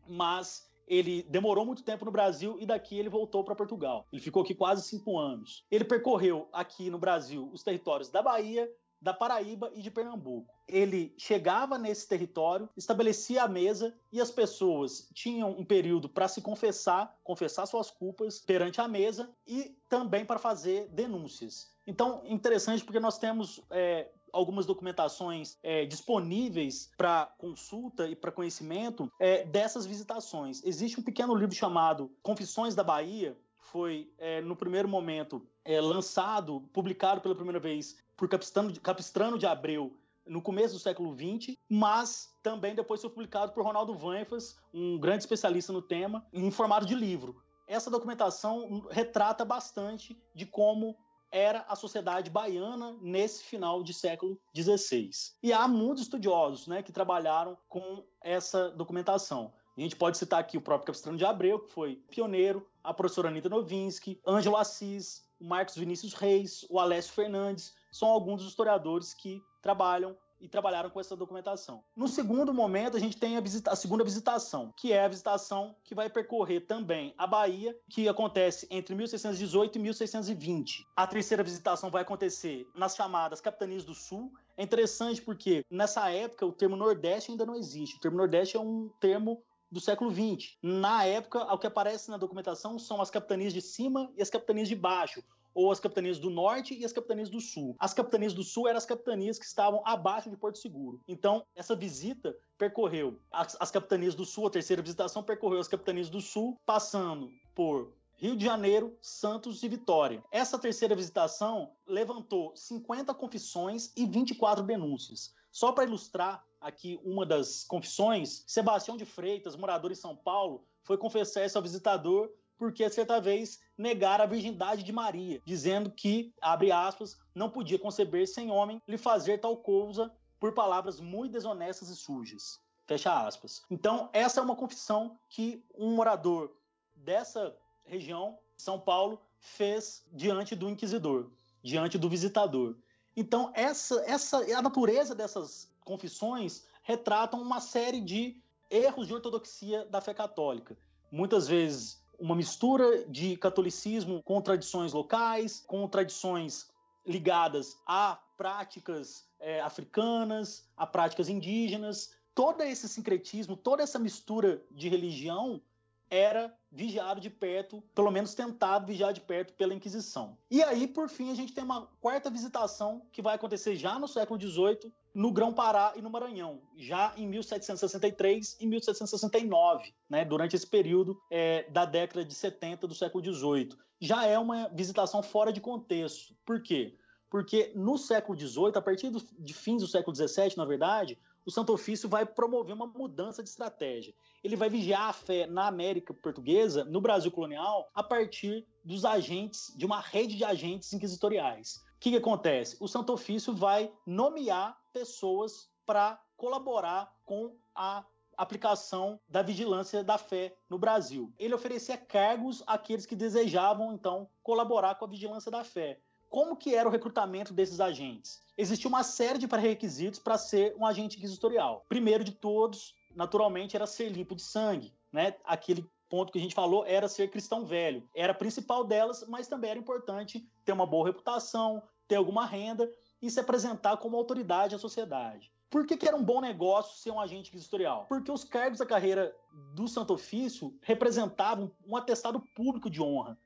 mas ele demorou muito tempo no Brasil e daqui ele voltou para Portugal. Ele ficou aqui quase cinco anos. Ele percorreu aqui no Brasil os territórios da Bahia, da Paraíba e de Pernambuco. Ele chegava nesse território, estabelecia a mesa e as pessoas tinham um período para se confessar, confessar suas culpas perante a mesa e também para fazer denúncias. Então, interessante porque nós temos é, algumas documentações é, disponíveis para consulta e para conhecimento é, dessas visitações. Existe um pequeno livro chamado Confissões da Bahia, foi é, no primeiro momento é, lançado, publicado pela primeira vez por Capistrano de, Capistrano de Abreu no começo do século XX, mas também depois foi publicado por Ronaldo Vanfas, um grande especialista no tema, em formato de livro. Essa documentação retrata bastante de como era a sociedade baiana nesse final de século XVI. E há muitos estudiosos né, que trabalharam com essa documentação. A gente pode citar aqui o próprio Capistrano de Abreu, que foi pioneiro, a professora Anita Novinsky, Ângelo Assis, o Marcos Vinícius Reis, o Alessio Fernandes, são alguns dos historiadores que trabalham e trabalharam com essa documentação. No segundo momento, a gente tem a, visita a, segunda visitação, que é a visitação que vai percorrer também a Bahia, que acontece entre 1618 e 1620. A terceira visitação vai acontecer nas chamadas Capitanias do Sul. É interessante porque nessa época o termo Nordeste ainda não existe. O termo Nordeste é um termo do século XX. Na época, o que aparece na documentação são as capitanias de cima e as capitanias de baixo, ou as capitanias do norte e as capitanias do sul. As capitanias do sul eram as capitanias que estavam abaixo de Porto Seguro. Então, essa visita percorreu as, as capitanias do sul, a terceira visitação percorreu as capitanias do sul, passando por Rio de Janeiro, Santos e Vitória. Essa terceira visitação levantou 50 confissões e 24 denúncias. Só para ilustrar aqui uma das confissões, Sebastião de Freitas, morador em São Paulo, foi confessar isso ao visitador porque certa vez negara a virgindade de Maria, dizendo que, abre aspas, não podia conceber sem homem lhe fazer tal coisa por palavras muito desonestas e sujas. Fecha aspas. Então, essa é uma confissão que um morador dessa região, São Paulo, fez diante do inquisidor, diante do visitador. Então, essa, essa, a natureza dessas confissões retratam uma série de erros de ortodoxia da fé católica. Muitas vezes uma mistura de catolicismo com tradições locais, com tradições ligadas a práticas é, africanas, a práticas indígenas. Todo esse sincretismo, toda essa mistura de religião era vigiado de perto, pelo menos tentado vigiar de perto pela Inquisição. E aí, por fim, a gente tem uma quarta visitação que vai acontecer já no século XVIII, no Grão-Pará e no Maranhão, já em 1763 e 1769, né, durante esse período é, da década de 70 do século XVIII. Já é uma visitação fora de contexto. Por quê? Porque no século XVIII, a partir do, de fins do século XVII, na verdade, o Santo Ofício vai promover uma mudança de estratégia. Ele vai vigiar a fé na América Portuguesa, no Brasil colonial, a partir dos agentes, de uma rede de agentes inquisitoriais. O que, que acontece? O Santo Ofício vai nomear pessoas para colaborar com a aplicação da vigilância da fé no Brasil. Ele oferecia cargos àqueles que desejavam, então, colaborar com a vigilância da fé. Como que era o recrutamento desses agentes? Existia uma série de pré-requisitos para ser um agente inquisitorial. Primeiro de todos, naturalmente, era ser limpo de sangue, né? Aquele ponto que a gente falou era ser cristão velho. Era a principal delas, mas também era importante ter uma boa reputação, ter alguma renda e se apresentar como autoridade à sociedade. Por que, que, era um bom negócio ser um agente inquisitorial? Porque os cargos da carreira do Santo Ofício representavam um atestado público de honra.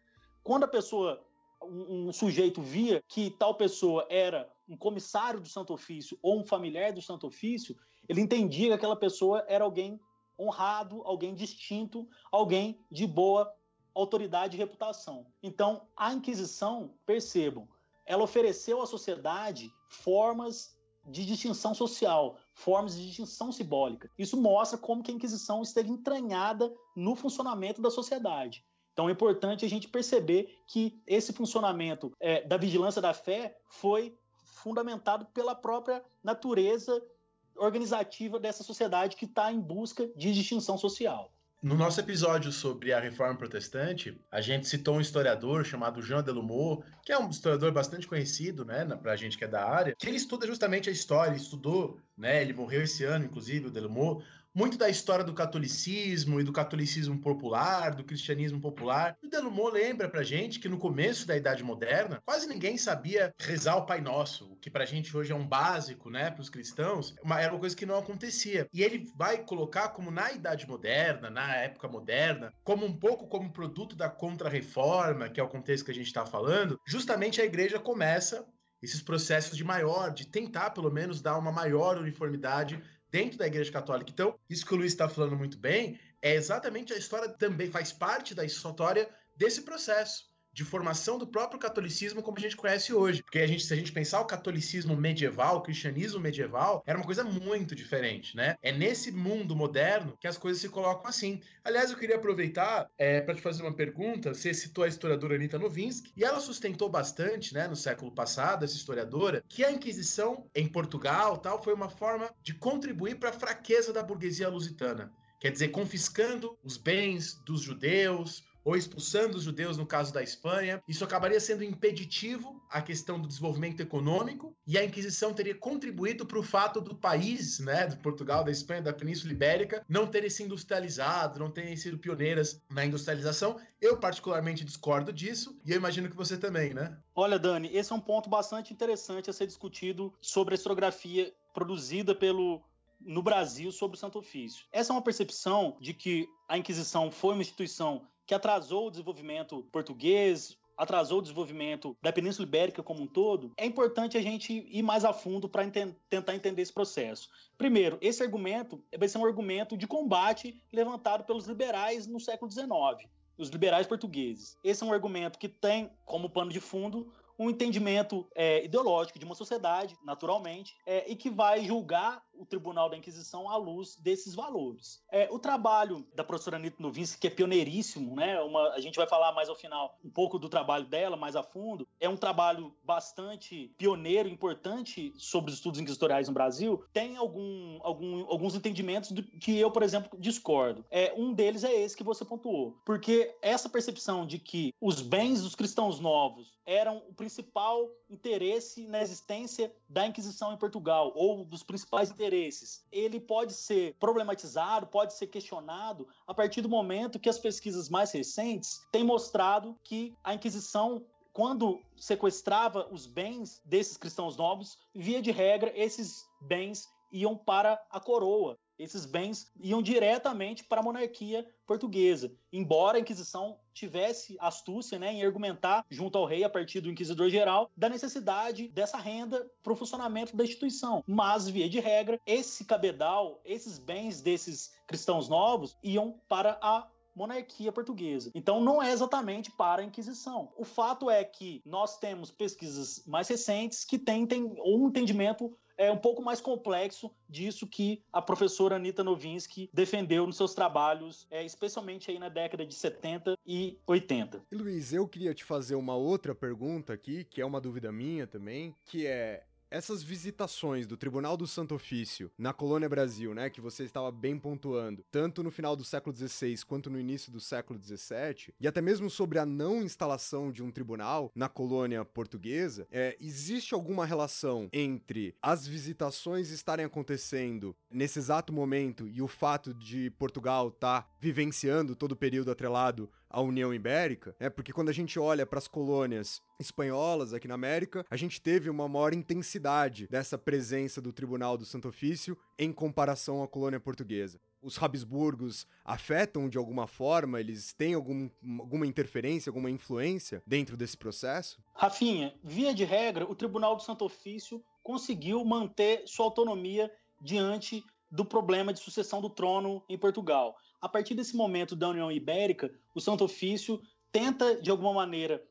Quando a pessoa, um, um, sujeito via que tal pessoa era um comissário do Santo Ofício ou um familiar do Santo Ofício, ele entendia que aquela pessoa era alguém honrado, alguém distinto, alguém de boa autoridade e reputação. Então, a Inquisição, percebam, ela ofereceu à sociedade formas de distinção social, formas de distinção simbólica. Isso mostra como que a Inquisição esteve entranhada no funcionamento da sociedade. Então é importante a gente perceber que esse funcionamento é, da vigilância da fé foi fundamentado pela própria natureza organizativa dessa sociedade que está em busca de distinção social. No nosso episódio sobre a reforma protestante, a gente citou um historiador chamado Jean Delumeau, que é um historiador bastante conhecido, né, pra gente que é da área, que ele estuda justamente a história, estudou, né, ele morreu esse ano, inclusive, o Delumeau, muito da história do catolicismo e do catolicismo popular, do cristianismo popular. O Delumeau lembra pra gente que no começo da Idade Moderna, quase ninguém sabia rezar o Pai Nosso, o que pra gente hoje é um básico, né, pros cristãos, era uma coisa que não acontecia. E ele vai colocar como na Idade Moderna, na época moderna, como um pouco como produto da Contra-Reforma, que é o contexto que a gente está falando, justamente a igreja começa esses processos de maior, de tentar pelo menos dar uma maior uniformidade dentro da Igreja Católica. Então, isso que o Luiz está falando muito bem é exatamente a história também faz parte da história desse processo de formação do próprio catolicismo como a gente conhece hoje. Porque a gente, se a gente pensar o catolicismo medieval, o cristianismo medieval, era uma coisa muito diferente, né? É nesse mundo moderno que as coisas se colocam assim. Aliás, eu queria aproveitar é, para te fazer uma pergunta. Você citou a historiadora Anita Novinsky, e ela sustentou bastante, né, no século passado, essa historiadora, que a Inquisição em Portugal tal foi uma forma de contribuir para a fraqueza da burguesia lusitana. Quer dizer, confiscando os bens dos judeus, ou expulsando os judeus no caso da Espanha. Isso acabaria sendo impeditivo à questão do desenvolvimento econômico e a Inquisição teria contribuído para o fato do país, né, do Portugal, da Espanha, da Península Ibérica, não terem se industrializado, não terem sido pioneiras na industrialização. Eu particularmente discordo disso e eu imagino que você também, né? Olha, Dani, esse é um ponto bastante interessante a ser discutido sobre a historiografia produzida pelo no Brasil sobre o Santo Ofício. Essa é uma percepção de que a Inquisição foi uma instituição que atrasou o desenvolvimento português, atrasou o desenvolvimento da Península Ibérica como um todo, é importante a gente ir mais a fundo para enten tentar entender esse processo. Primeiro, esse argumento vai ser um argumento de combate levantado pelos liberais no século XIX, os liberais portugueses. Esse é um argumento que tem como pano de fundo um entendimento é, ideológico de uma sociedade, naturalmente, é, e que vai julgar o Tribunal da Inquisição à luz desses valores. É, o trabalho da professora Anitta Novinsky, que é pioneiríssimo, né? Uma, a gente vai falar mais ao final um pouco do trabalho dela, mais a fundo. É um trabalho bastante pioneiro, importante sobre os estudos inquisitoriais no Brasil. Tem algum, algum, alguns entendimentos do, que eu, por exemplo, discordo. É, um deles é esse que você pontuou. Porque essa percepção de que os bens dos cristãos novos eram o principal interesse na existência da Inquisição em Portugal, ou dos principais interesses. Ele pode ser problematizado, pode ser questionado a partir do momento que as pesquisas mais recentes têm mostrado que a Inquisição quando sequestrava os bens desses cristãos novos, via de regra, esses bens iam para a coroa esses bens iam diretamente para a monarquia portuguesa. Embora a Inquisição tivesse astúcia né, em argumentar junto ao rei, a partir do inquisidor geral, da necessidade dessa renda para o funcionamento da instituição. Mas, via de regra, esse cabedal, esses bens desses cristãos novos iam para a monarquia portuguesa. Então não é exatamente para a Inquisição. O fato é que nós temos pesquisas mais recentes que têm um entendimento é um pouco mais complexo disso que a professora Anita Novinsky defendeu nos seus trabalhos, é, especialmente aí na década de 70 e 80. E Luiz, eu queria te fazer uma outra pergunta aqui, que é uma dúvida minha também, que é essas visitações do Tribunal do Santo Ofício na Colônia Brasil, né, que você estava bem pontuando, tanto no final do século XVI quanto no início do século XVII, e até mesmo sobre a não instalação de um tribunal na colônia portuguesa, é, existe alguma relação entre as visitações estarem acontecendo nesse exato momento e o fato de Portugal estar tá vivenciando todo o período atrelado à União Ibérica, é porque quando a gente olha para as colônias espanholas aqui na América, a gente teve uma maior intensidade dessa presença do Tribunal do Santo Ofício em comparação à colônia portuguesa. Os Habsburgos afetam de alguma forma? Eles têm algum, alguma interferência, alguma influência dentro desse processo? Rafinha, via de regra, o Tribunal do Santo Ofício conseguiu manter sua autonomia diante do problema de sucessão do trono em Portugal a partir desse momento da União Ibérica, o Santo Ofício tenta, de alguma maneira,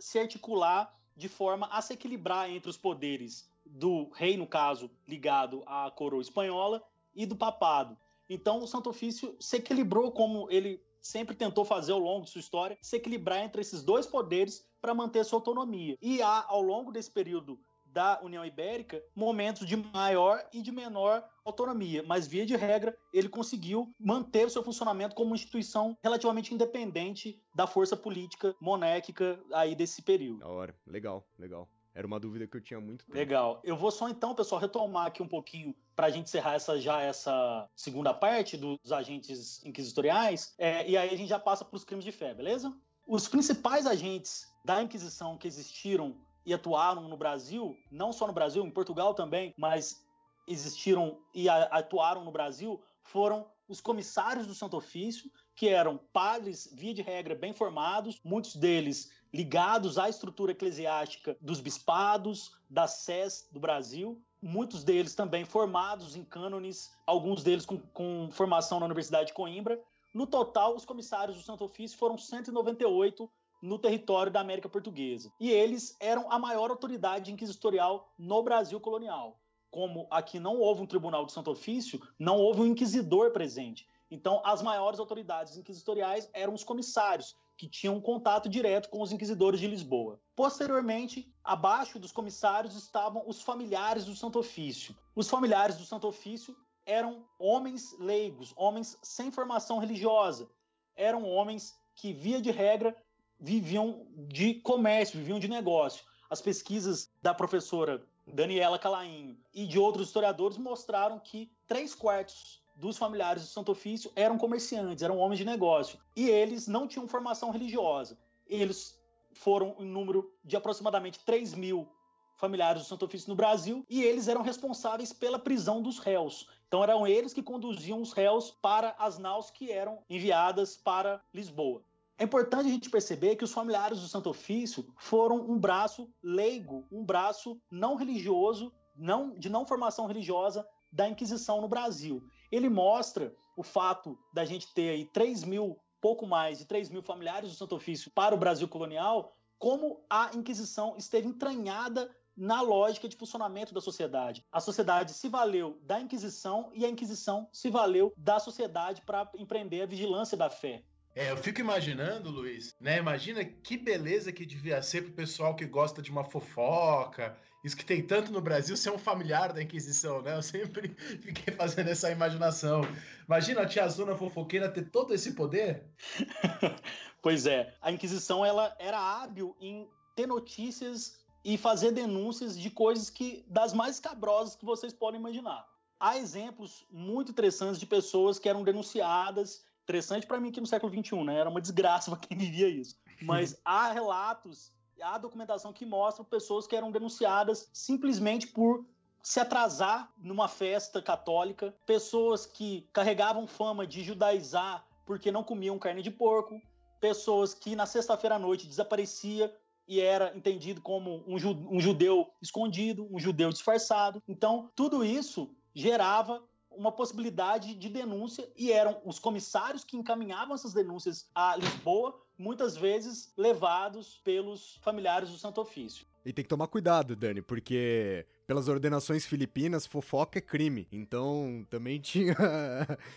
se articular de forma a se equilibrar entre os poderes do rei, no caso, ligado à coroa espanhola, e do papado. Então, o Santo Ofício se equilibrou como ele sempre tentou fazer ao longo de sua história, se equilibrar entre esses dois poderes para manter sua autonomia. E há, ao longo desse período da União Ibérica momentos de maior e de menor autonomia, mas via de regra ele conseguiu manter o seu funcionamento como uma instituição relativamente independente da força política monárquica aí desse período. Da hora, legal, legal. Era uma dúvida que eu tinha muito tempo. Legal. Eu vou só então, pessoal, retomar aqui um pouquinho para a gente encerrar essa, já essa segunda parte dos agentes inquisitoriais, é, e aí a gente já passa para os crimes de fé, beleza? Os principais agentes da Inquisição que existiram e atuaram no Brasil, não só no Brasil, em Portugal também, mas existiram e atuaram no Brasil, foram os comissários do Santo Ofício, que eram padres, via de regra, bem formados, muitos deles ligados à estrutura eclesiástica dos bispados, das sés do Brasil, muitos deles também formados em cânones, alguns deles com, com formação na Universidade de Coimbra. No total, os comissários do Santo Ofício foram 198 no território da América Portuguesa. E eles eram a maior autoridade inquisitorial no Brasil colonial. Como aqui não houve um tribunal de Santo Ofício, não houve um inquisidor presente. Então, as maiores autoridades inquisitoriais eram os comissários, que tinham contato direto com os inquisidores de Lisboa. Posteriormente, abaixo dos comissários estavam os familiares do Santo Ofício. Os familiares do Santo Ofício eram homens leigos, homens sem formação religiosa, eram homens que, via de regra, viviam de comércio, viviam de negócio. As pesquisas da professora Daniela Calainho e de outros historiadores mostraram que três quartos dos familiares do Santo Ofício eram comerciantes, eram homens de negócio. E eles não tinham formação religiosa. Eles foram em número de aproximadamente 3 mil familiares do Santo Ofício no Brasil e eles eram responsáveis pela prisão dos réus. Então eram eles que conduziam os réus para as naus que eram enviadas para Lisboa. É importante a gente perceber que os familiares do Santo Ofício foram um braço leigo, um braço não religioso, não, de não formação religiosa da Inquisição no Brasil. Ele mostra o fato da gente ter aí 3 mil, pouco mais de 3 mil familiares do Santo Ofício para o Brasil colonial, como a Inquisição esteve entranhada na lógica de funcionamento da sociedade. A sociedade se valeu da Inquisição e a Inquisição se valeu da sociedade para empreender a vigilância da fé. É, eu fico imaginando, Luiz, né? Imagina que beleza que devia ser pro pessoal que gosta de uma fofoca. Isso que tem tanto no Brasil ser um familiar da Inquisição, né? Eu sempre [LAUGHS] fiquei fazendo essa imaginação. Imagina a tia Zona fofoqueira ter todo esse poder? [LAUGHS] pois é, a Inquisição ela era hábil em ter notícias e fazer denúncias de coisas que das mais cabrosas que vocês podem imaginar. Há exemplos muito interessantes de pessoas que eram denunciadas Interessante para mim que no século XXI, né? Era uma desgraça [LAUGHS] para quem vivia isso. Mas há relatos, há documentação que mostra pessoas que eram denunciadas simplesmente por se atrasar numa festa católica, pessoas que carregavam fama de judaizar porque não comiam carne de porco, pessoas que na sexta-feira à noite desaparecia e era entendido como um, judeu escondido, um judeu disfarçado. Então, tudo isso gerava uma possibilidade de denúncia e eram os comissários que encaminhavam essas denúncias a Lisboa, muitas vezes levados pelos familiares do Santo Ofício. E tem que tomar cuidado, Dani, porque pelas ordenações filipinas, fofoca é crime. Então, também [LAUGHS] tinha.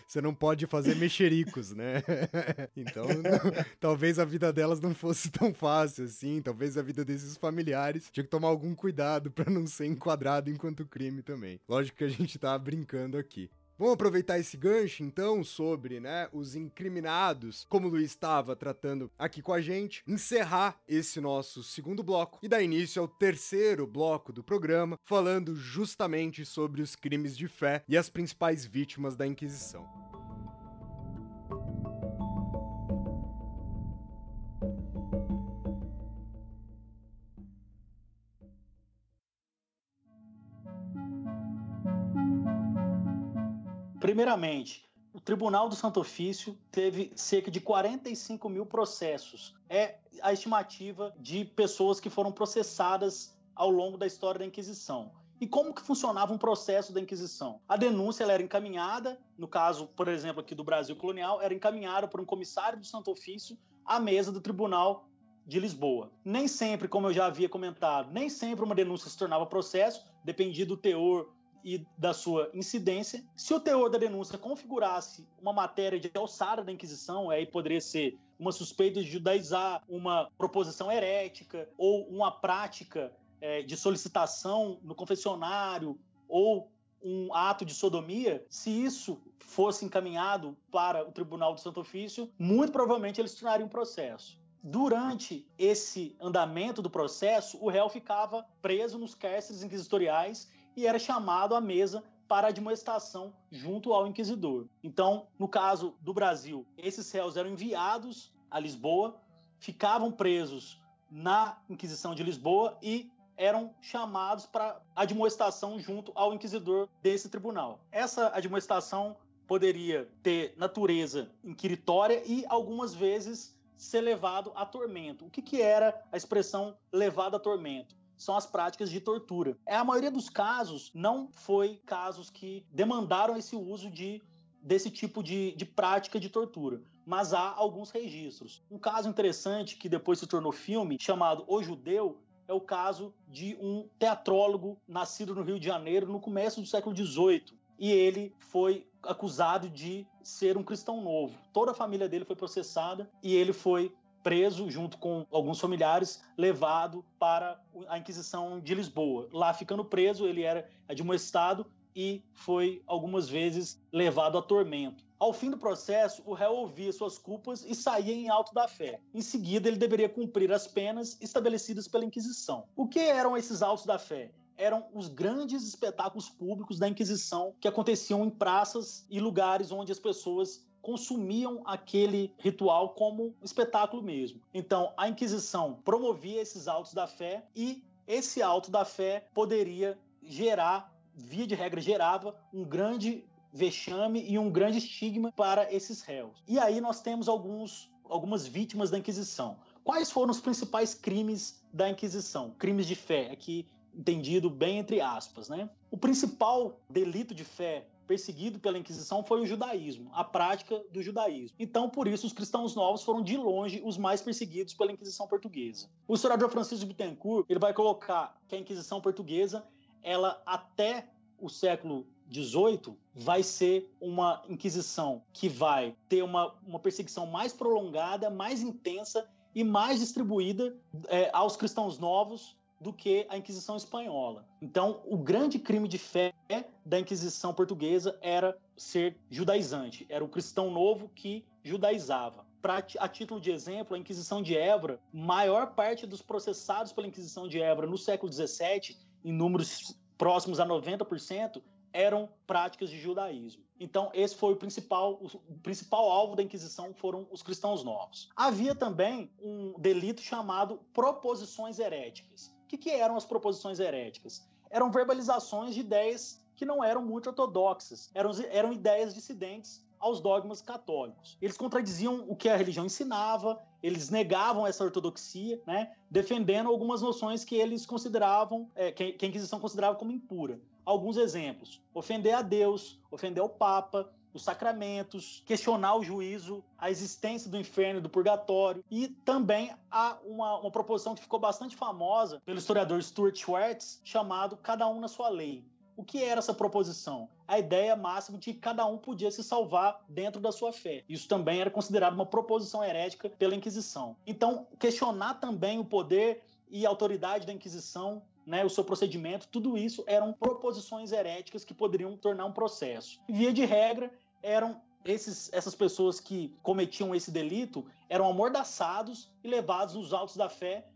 Você não pode fazer mexericos, né? [LAUGHS] então, não... [LAUGHS] talvez a vida delas não fosse tão fácil assim. Talvez a vida desses familiares tinha que tomar algum cuidado para não ser enquadrado enquanto crime também. Lógico que a gente tá brincando aqui. Vamos aproveitar esse gancho, então, sobre né, os incriminados, como o Luiz estava tratando aqui com a gente, encerrar esse nosso segundo bloco e dar início ao terceiro bloco do programa, falando justamente sobre os crimes de fé e as principais vítimas da Inquisição. Primeiramente, o Tribunal do Santo Ofício teve cerca de 45 mil processos. É a estimativa de pessoas que foram processadas ao longo da história da Inquisição. E como que funcionava um processo da Inquisição? A denúncia era encaminhada, no caso, por exemplo, aqui do Brasil colonial, era encaminhada por um comissário do Santo Ofício à mesa do Tribunal de Lisboa. Nem sempre, como eu já havia comentado, nem sempre uma denúncia se tornava processo, dependia do teor e da sua incidência. Se o teor da denúncia configurasse uma matéria de alçada da Inquisição, aí poderia ser uma suspeita de judaizar, uma proposição herética ou uma prática é, de solicitação no confessionário ou um ato de sodomia, se isso fosse encaminhado para o Tribunal do Santo Ofício, muito provavelmente eles tornariam um processo. Durante esse andamento do processo, o réu ficava preso nos cárceres inquisitoriais e era chamado à mesa para admoestação junto ao inquisidor. Então, no caso do Brasil, esses réus eram enviados a Lisboa, ficavam presos na Inquisição de Lisboa e eram chamados para admoestação junto ao inquisidor desse tribunal. Essa admoestação poderia ter natureza inquiritória e algumas vezes ser levado a tormento. O que, que era a expressão levado a tormento? São as práticas de tortura. É a maioria dos casos não foi casos que demandaram esse uso de desse tipo de, de prática de tortura. Mas há alguns registros. Um caso interessante que depois se tornou filme, chamado O Judeu, é o caso de um teatrólogo nascido no Rio de Janeiro no começo do século XVIII. E ele foi acusado de ser um cristão novo. Toda a família dele foi processada e ele foi preso junto com alguns familiares, levado para a Inquisição de Lisboa. Lá ficando preso, ele era admoestado e foi algumas vezes levado a tormento. Ao fim do processo, o réu ouvia suas culpas e saía em alto da fé. Em seguida, ele deveria cumprir as penas estabelecidas pela Inquisição. O que eram esses autos da fé? eram os grandes espetáculos públicos da Inquisição que aconteciam em praças e lugares onde as pessoas consumiam aquele ritual como espetáculo mesmo. Então, a Inquisição promovia esses autos da fé e esse auto da fé poderia gerar, via de regra, gerava um grande vexame e um grande estigma para esses réus. E aí nós temos alguns, algumas vítimas da Inquisição. Quais foram os principais crimes da Inquisição? Crimes de fé, aqui entendido bem entre aspas, né? O principal delito de fé perseguido pela Inquisição foi o judaísmo, a prática do judaísmo. Então, por isso, os cristãos novos foram de longe os mais perseguidos pela Inquisição portuguesa. O historiador Francisco Bittencourt ele vai colocar que a Inquisição portuguesa, ela até o século 18 vai ser uma Inquisição que vai ter uma, uma perseguição mais prolongada, mais intensa e mais distribuída é, aos cristãos novos do que a Inquisição espanhola. Então, o grande crime de fé da Inquisição portuguesa era ser judaizante, era o cristão novo que judaizava. Pra, a título de exemplo, a Inquisição de Évora, maior parte dos processados pela Inquisição de Évora no século XVII, em números próximos a 90%, eram práticas de judaísmo. Então, esse foi o principal, o principal alvo da Inquisição foram os cristãos novos. Havia também um delito chamado proposições heréticas. O que, que eram as proposições heréticas? Eram verbalizações de ideias que não eram muito ortodoxas, eram, eram ideias dissidentes aos dogmas católicos. Eles contradiziam o que a religião ensinava, eles negavam essa ortodoxia, né, defendendo algumas noções que eles consideravam, é, que, que a Inquisição considerava como impura. Alguns exemplos: ofender a Deus, ofender o Papa, os sacramentos, questionar o juízo, a existência do inferno e do purgatório. E também há uma, uma proposição que ficou bastante famosa pelo historiador Stuart Schwartz, chamado Cada um na sua lei. O que era essa proposição? A ideia máxima de que cada um podia se salvar dentro da sua fé. Isso também era considerado uma proposição herética pela Inquisição. Então, questionar também o poder e autoridade da Inquisição né, o seu procedimento, tudo isso eram proposições heréticas que poderiam tornar um processo. Via de regra, eram esses, essas pessoas que cometiam esse delito eram amordaçados e levados nos autos da fé.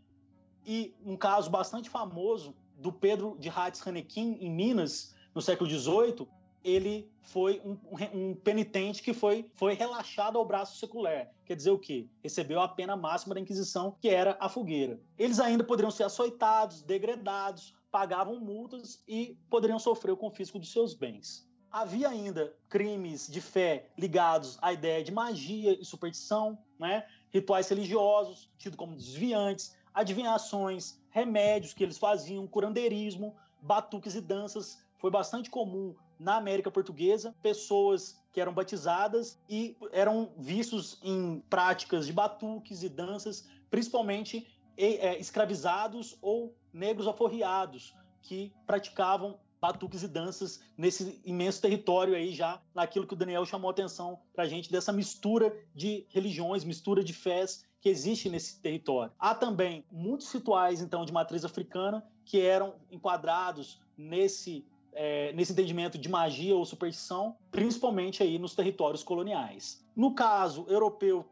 E um caso bastante famoso do Pedro de Hatz Hanequim, em Minas, no século XVIII, ele foi um, um, penitente que foi, foi relaxado ao braço secular. Quer dizer o quê? Recebeu a pena máxima da Inquisição, que era a fogueira. Eles ainda poderiam ser açoitados, degradados, pagavam multas e poderiam sofrer o confisco dos seus bens. Havia ainda crimes de fé ligados à ideia de magia e superstição, né? rituais religiosos, tidos como desviantes, adivinhações, remédios que eles faziam, curandeirismo, batuques e danças. Foi bastante comum na América Portuguesa, pessoas que eram batizadas e eram vistos em práticas de batuques e danças, principalmente é, escravizados ou negros aforriados, que praticavam batuques e danças nesse imenso território aí já naquilo que o Daniel chamou a atenção para a gente dessa mistura de religiões, mistura de fés que existe nesse território. Há também muitos rituais então de matriz africana que eram enquadrados nesse é, nesse entendimento de magia ou superstição, principalmente aí nos territórios coloniais. No caso europeu,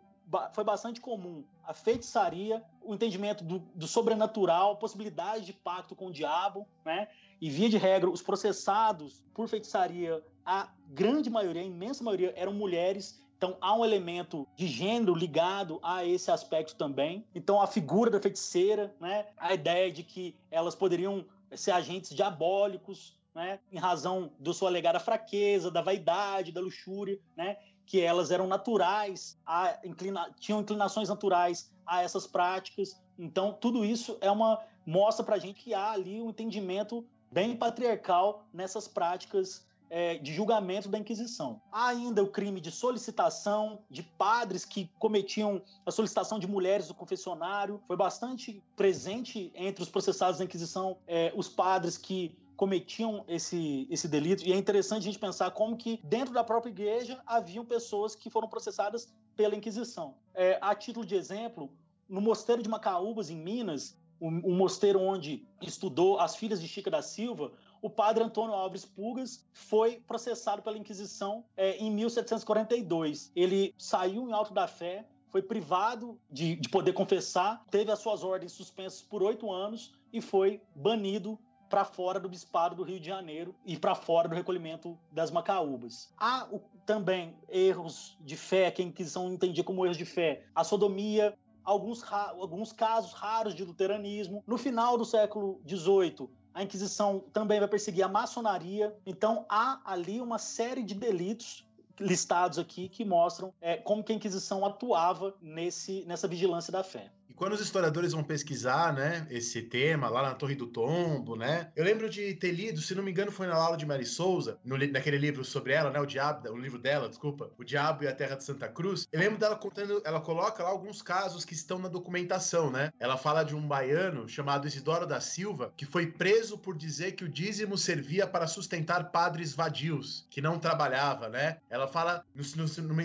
foi bastante comum a feitiçaria, o entendimento do, do sobrenatural, possibilidade de pacto com o diabo, né? E via de regra, os processados por feitiçaria, a grande maioria, a imensa maioria, eram mulheres. Então há um elemento de gênero ligado a esse aspecto também. Então a figura da feiticeira, né? A ideia de que elas poderiam ser agentes diabólicos, né, em razão da sua alegada fraqueza, da vaidade, da luxúria, né, que elas eram naturais, a inclina, tinham inclinações naturais a essas práticas. Então, tudo isso é uma mostra para gente que há ali um entendimento bem patriarcal nessas práticas é, de julgamento da Inquisição. Há ainda o crime de solicitação de padres que cometiam a solicitação de mulheres do confessionário. Foi bastante presente entre os processados da Inquisição é, os padres que cometiam esse, esse delito. E é interessante a gente pensar como que dentro da própria igreja haviam pessoas que foram processadas pela Inquisição. É, a título de exemplo, no mosteiro de Macaúbas, em Minas, um, mosteiro onde estudou as filhas de Chica da Silva, o o padre Antônio Alves Pugas foi processado pela Inquisição é, em 1742. Ele saiu em alto da fé, foi privado de, de poder confessar, teve as suas ordens suspensas por oito anos e foi banido para fora do Bispado do Rio de Janeiro e para fora do recolhimento das Macaúbas. Há o, também erros de fé, que a Inquisição entendia como erros de fé, a sodomia, alguns, alguns casos raros de luteranismo. No final do século XVIII, a Inquisição também vai perseguir a maçonaria. Então há ali uma série de delitos listados aqui que mostram é, como que a Inquisição atuava nesse, nessa vigilância da fé quando os historiadores vão pesquisar, né, esse tema lá na Torre do Tombo, né, eu lembro de ter lido, se não me engano, foi na aula de Mary Souza, no, naquele livro sobre ela, né, o Diabo, o livro dela, desculpa, o Diabo e a Terra de Santa Cruz. Eu lembro dela contando, ela coloca lá alguns casos que estão na documentação, né? Ela fala de um baiano chamado Isidoro da Silva que foi preso por dizer que o dízimo servia para sustentar padres vadios, que não trabalhava, né? Ela fala, no,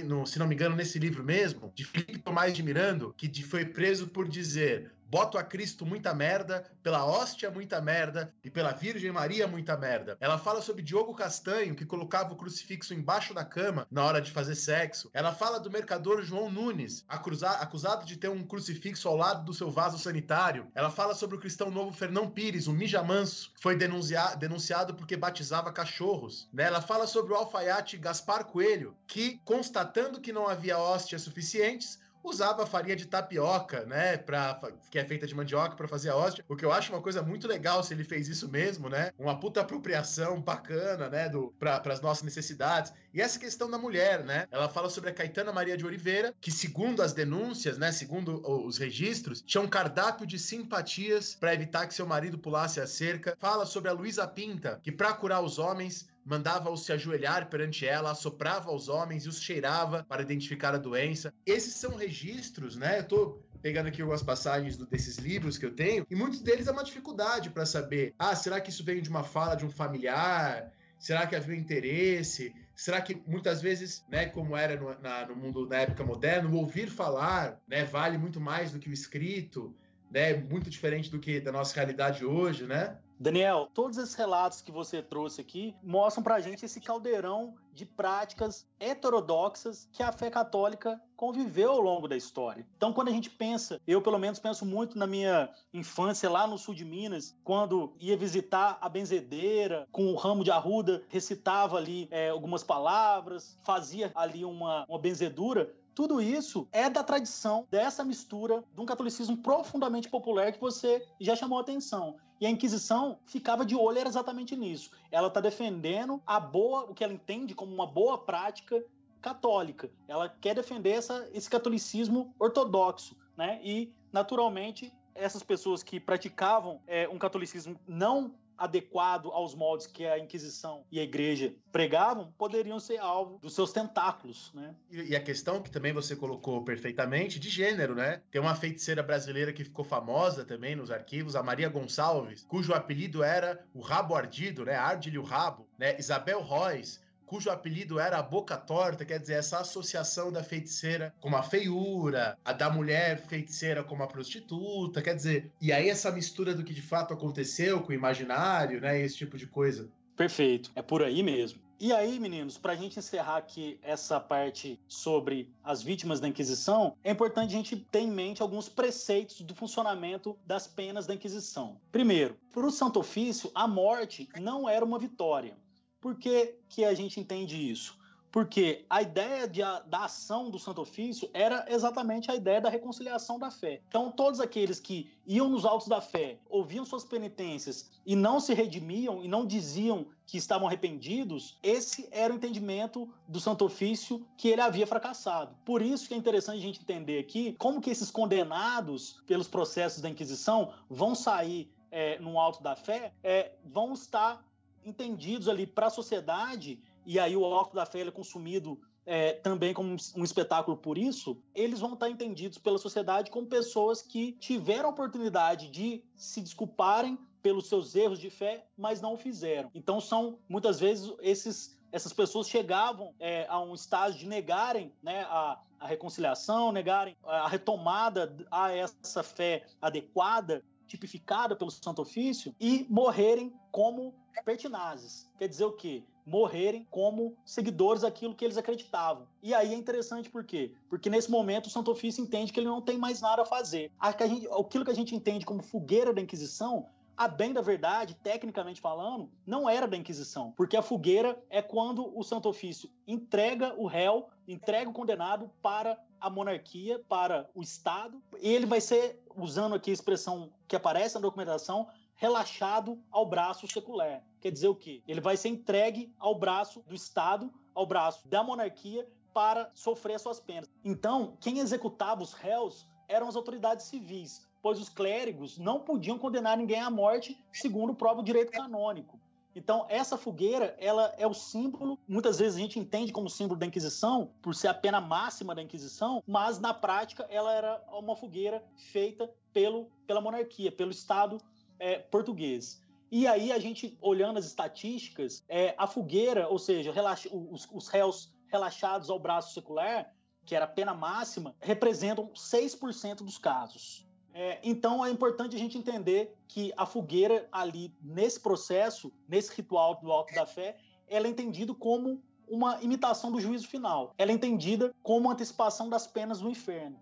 no, se não me engano, nesse livro mesmo, de Filipe Tomás de Mirando, que foi preso por por dizer: boto a Cristo muita merda, pela hóstia muita merda e pela Virgem Maria muita merda. Ela fala sobre Diogo Castanho, que colocava o crucifixo embaixo da cama na hora de fazer sexo. Ela fala do mercador João Nunes, acusado de ter um crucifixo ao lado do seu vaso sanitário. Ela fala sobre o cristão novo Fernão Pires, o Mija Manso, que foi denunciado porque batizava cachorros. Né? Ela fala sobre o alfaiate Gaspar Coelho, que, constatando que não havia hóstias suficientes, usava farinha de tapioca, né, pra, que é feita de mandioca para fazer a hóstia, o que eu acho uma coisa muito legal se ele fez isso mesmo, né? Uma puta apropriação bacana, né, do para as nossas necessidades. E essa questão da mulher, né? Ela fala sobre a Caetana Maria de Oliveira, que segundo as denúncias, né, segundo os registros, tinha um cardápio de simpatias para evitar que seu marido pulasse a cerca. Fala sobre a Luísa Pinta, que para curar os homens mandava-os se ajoelhar perante ela, assoprava aos homens e os cheirava para identificar a doença. Esses são registros, né? Eu tô pegando aqui algumas passagens do, desses livros que eu tenho, e muitos deles é uma dificuldade para saber: ah, será que isso veio de uma fala de um familiar? Será que havia interesse? Será que muitas vezes, né, como era no, na, no mundo na época moderna, o ouvir falar, né, vale muito mais do que o escrito, né, muito diferente do que da nossa realidade hoje, né? Daniel, todos esses relatos que você trouxe aqui mostram pra gente esse caldeirão de práticas heterodoxas que a fé católica conviveu ao longo da história. Então, quando a gente pensa, eu pelo menos penso muito na minha infância lá no sul de Minas, quando ia visitar a benzedeira com o ramo de arruda, recitava ali é, algumas palavras, fazia ali uma, uma benzedura. Tudo isso é da tradição dessa mistura de um catolicismo profundamente popular que você já chamou a atenção. E a Inquisição ficava de olho exatamente nisso. Ela está defendendo a boa, o que ela entende como uma boa prática católica. Ela quer defender essa, esse catolicismo ortodoxo, né? E naturalmente essas pessoas que praticavam é, um catolicismo não adequado aos moldes que a Inquisição e a Igreja pregavam, poderiam ser alvo dos seus tentáculos, né? E, a questão que também você colocou perfeitamente de gênero, né? Tem uma feiticeira brasileira que ficou famosa também nos arquivos, a Maria Gonçalves, cujo apelido era o Rabo Ardido, né? Arde-lhe o rabo, né? Isabel Royce, cujo apelido era a boca torta, quer dizer, essa associação da feiticeira com a feiura, a da mulher feiticeira com a prostituta, quer dizer, e aí essa mistura do que de fato aconteceu com o imaginário, né, esse tipo de coisa. Perfeito, é por aí mesmo. E aí, meninos, para a gente encerrar aqui essa parte sobre as vítimas da Inquisição, é importante a gente ter em mente alguns preceitos do funcionamento das penas da Inquisição. Primeiro, para o Santo Ofício, a morte não era uma vitória. Por que, que a gente entende isso? Porque a ideia de, da ação do Santo Ofício era exatamente a ideia da reconciliação da fé. Então, todos aqueles que iam nos altos da fé, ouviam suas penitências e não se redimiam e não diziam que estavam arrependidos, esse era o entendimento do Santo Ofício que ele havia fracassado. Por isso que é interessante a gente entender aqui como que esses condenados pelos processos da Inquisição vão sair é, no alto da fé, é, vão estar entendidos ali para a sociedade, e aí o óculos da fé é consumido é, também como um espetáculo por isso, eles vão estar entendidos pela sociedade como pessoas que tiveram a oportunidade de se desculparem pelos seus erros de fé, mas não o fizeram. Então são muitas vezes esses essas pessoas chegavam é, a um estágio de negarem né, a, a reconciliação, negarem a retomada a essa fé adequada tipificada pelo Santo Ofício, e morrerem como pertinazes. Quer dizer o quê? Morrerem como seguidores daquilo que eles acreditavam. E aí é interessante por quê? Porque nesse momento o Santo Ofício entende que ele não tem mais nada a fazer. Aquilo que a gente entende como fogueira da Inquisição a bem da verdade, tecnicamente falando, não era da Inquisição, porque a fogueira é quando o Santo Ofício entrega o réu, entrega o condenado para a monarquia, para o Estado, e ele vai ser, usando aqui a expressão que aparece na documentação, relaxado ao braço secular. Quer dizer o quê? Ele vai ser entregue ao braço do Estado, ao braço da monarquia, para sofrer suas penas. Então, quem executava os réus eram as autoridades civis, pois os clérigos não podiam condenar ninguém à morte segundo o próprio direito canônico. Então, essa fogueira, ela é o símbolo, muitas vezes a gente entende como símbolo da Inquisição, por ser a pena máxima da Inquisição, mas na prática ela era uma fogueira feita pelo, pela monarquia, pelo Estado é, português. E aí a gente, olhando as estatísticas, é, a fogueira, ou seja, relaxa, os, os réus relaxados ao braço secular, que era a pena máxima, representam 6% dos casos. É, então é importante a gente entender que a fogueira ali nesse processo, nesse ritual do alto da fé, ela é entendida como uma imitação do juízo final. Ela é entendida como antecipação das penas do inferno.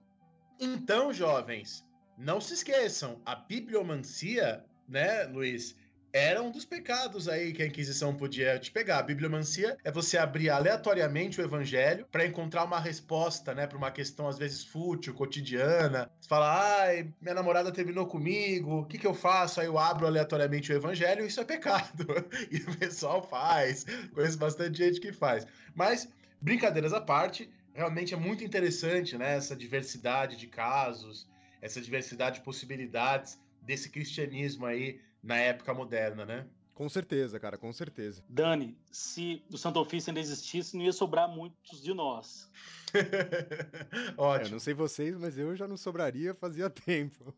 Então, jovens, não se esqueçam, a bibliomancia, né, Luiz, era um dos pecados aí que a Inquisição podia te pegar. A bibliomancia é você abrir aleatoriamente o evangelho para encontrar uma resposta, né, para uma questão às vezes fútil, cotidiana. Você fala, ai, minha namorada terminou comigo, o que, que eu faço? Aí eu abro aleatoriamente o evangelho, isso é pecado. [LAUGHS] e o pessoal faz, conheço bastante gente que faz. Mas, brincadeiras à parte, realmente é muito interessante, né, essa diversidade de casos, essa diversidade de possibilidades desse cristianismo aí na época moderna, né? Com certeza, cara, com certeza. Dani, se o Santo Ofício ainda existisse, não ia sobrar muitos de nós. [LAUGHS] Ótimo. É, não sei vocês, mas eu já não sobraria fazia [LAUGHS] tempo.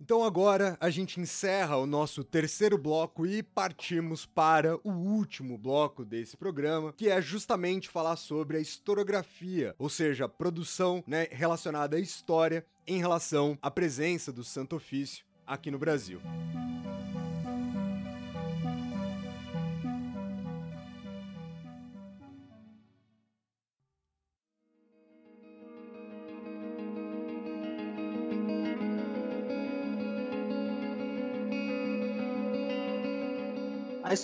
Então agora a gente encerra o nosso terceiro bloco e partimos para o último bloco desse programa, que é justamente falar sobre a historiografia, ou seja, a produção né, relacionada à história em relação à presença do Santo Ofício aqui no Brasil. A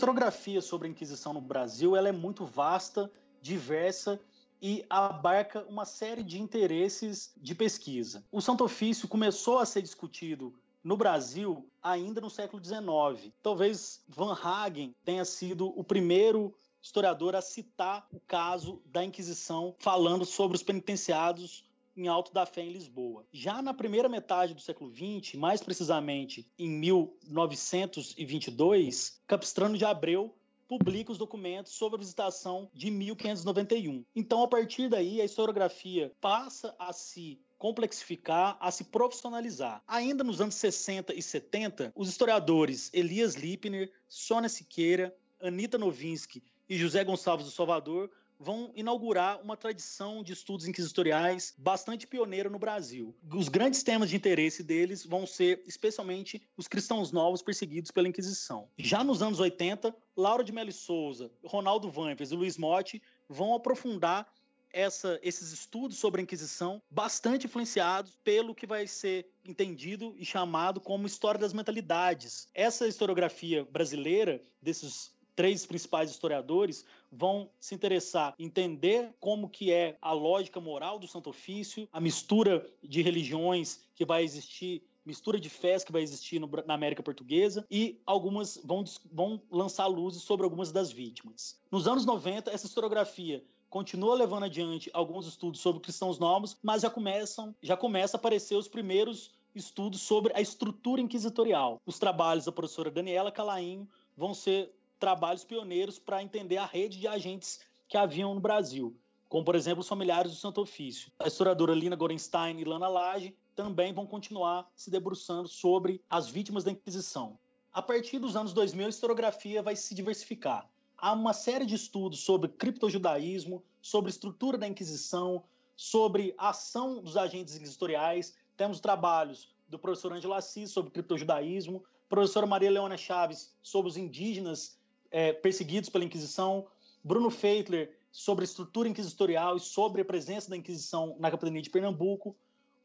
historiografia sobre a Inquisição no Brasil ela é muito vasta, diversa e abarca uma série de interesses de pesquisa. O Santo Ofício começou a ser discutido no Brasil ainda no século XIX. Talvez Van Hagen tenha sido o primeiro historiador a citar o caso da Inquisição, falando sobre os penitenciados em Alto da Fé em Lisboa. Já na primeira metade do século XX, mais precisamente em 1922, Capistrano de Abreu publica os documentos sobre a visitação de 1591. Então, a partir daí, a historiografia passa a se complexificar, a se profissionalizar. Ainda nos anos 60 e 70, os historiadores Elias Lippner, Sônia Siqueira, Anita Novinsky e José Gonçalves do Salvador vão inaugurar uma tradição de estudos inquisitoriais bastante pioneira no Brasil. Os grandes temas de interesse deles vão ser especialmente os cristãos novos perseguidos pela Inquisição. Já nos anos 80, Laura de Mello Souza, Ronaldo Vampers e Luiz Motti vão aprofundar essa, esses estudos sobre a Inquisição bastante influenciados pelo que vai ser entendido e chamado como história das mentalidades. Essa historiografia brasileira, desses três principais historiadores, vão se interessar entender como que é a lógica moral do Santo Ofício, a mistura de religiões que vai existir mistura de fés que vai existir no, na América Portuguesa e algumas vão, vão lançar luzes sobre algumas das vítimas. Nos anos 90, essa historiografia continua levando adiante alguns estudos sobre cristãos novos, mas já começam, já começa a aparecer os primeiros estudos sobre a estrutura inquisitorial. Os trabalhos da professora Daniela Calainho vão ser trabalhos pioneiros para entender a rede de agentes que haviam no Brasil, como por exemplo os familiares do Santo Ofício. A historiadora Lina Gorenstein e Lana Lage também vão continuar se debruçando sobre as vítimas da Inquisição. A partir dos anos 2000, a historiografia vai se diversificar há uma série de estudos sobre criptojudaísmo, sobre estrutura da Inquisição, sobre a ação dos agentes inquisitoriais. Temos trabalhos do professor Ângelo Assis sobre criptojudaísmo, professora Maria Leona Chaves sobre os indígenas é, perseguidos pela Inquisição, Bruno Feitler sobre a estrutura inquisitorial e sobre a presença da Inquisição na capitania de Pernambuco,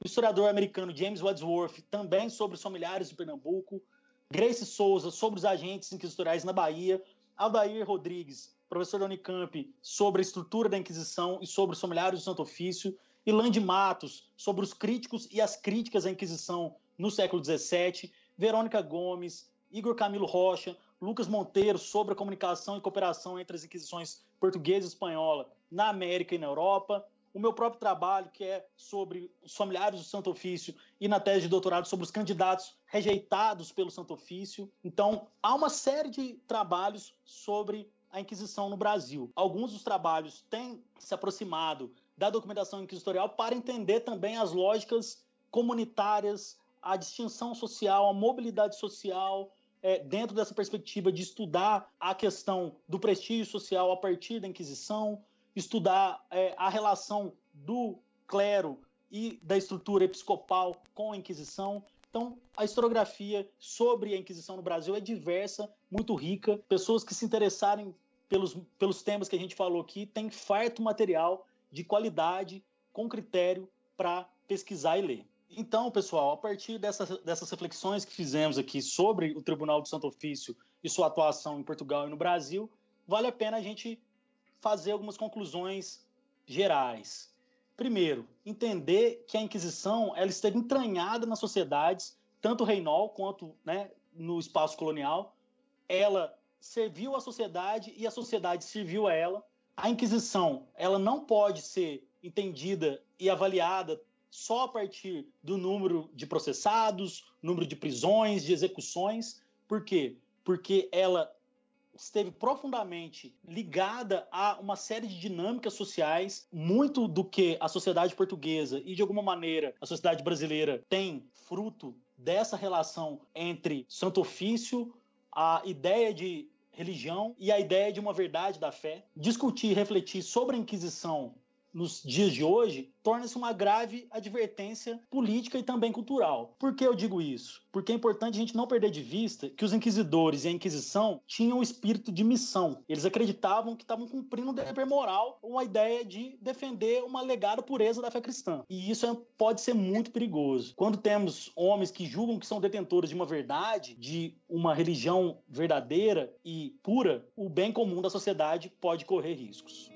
o historiador americano James Wadsworth também sobre os familiares de Pernambuco, Grace Souza sobre os agentes inquisitoriais na Bahia, Aldair Rodrigues, professor da Unicamp, sobre a estrutura da Inquisição e sobre os familiares do Santo Ofício, e Lande Matos sobre os críticos e as críticas à Inquisição no século XVII, Verônica Gomes, Igor Camilo Rocha, Lucas Monteiro sobre a comunicação e cooperação entre as inquisições portuguesa e espanhola na América e na Europa, o meu próprio trabalho, que é sobre os familiares do Santo Ofício, e na tese de doutorado sobre os candidatos rejeitados pelo Santo Ofício. Então, há uma série de trabalhos sobre a Inquisição no Brasil. Alguns dos trabalhos têm se aproximado da documentação inquisitorial para entender também as lógicas comunitárias, a distinção social, a mobilidade social, é, dentro dessa perspectiva de estudar a questão do prestígio social a partir da Inquisição, estudar é, a relação do clero e da estrutura episcopal com a Inquisição. Então, a historiografia sobre a Inquisição no Brasil é diversa, muito rica. Pessoas que se interessarem pelos, pelos temas que a gente falou aqui têm farto material de qualidade, com critério, para pesquisar e ler. Então, pessoal, a partir dessas, dessas reflexões que fizemos aqui sobre o Tribunal do Santo Ofício e sua atuação em Portugal e no Brasil, vale a pena a gente fazer algumas conclusões gerais. Primeiro, entender que a Inquisição ela esteve entranhada nas sociedades, tanto reinol quanto né, no espaço colonial. Ela serviu à sociedade e a sociedade serviu a ela. A Inquisição ela não pode ser entendida e avaliada só a partir do número de processados, número de prisões, de execuções. Por quê? Porque ela esteve profundamente ligada a uma série de dinâmicas sociais, muito do que a sociedade portuguesa e de alguma maneira a sociedade brasileira tem fruto dessa relação entre santo ofício, a ideia de religião e a ideia de uma verdade da fé. Discutir e refletir sobre a Inquisição nos dias de hoje, torna-se uma grave advertência política e também cultural. Por que eu digo isso? Porque é importante a gente não perder de vista que os inquisidores e a Inquisição tinham um espírito de missão. Eles acreditavam que estavam cumprindo um dever moral, uma ideia de defender uma alegada pureza da fé cristã. E isso é, pode ser muito perigoso. Quando temos homens que julgam que são detentores de uma verdade, de uma religião verdadeira e pura, o bem comum da sociedade pode correr riscos.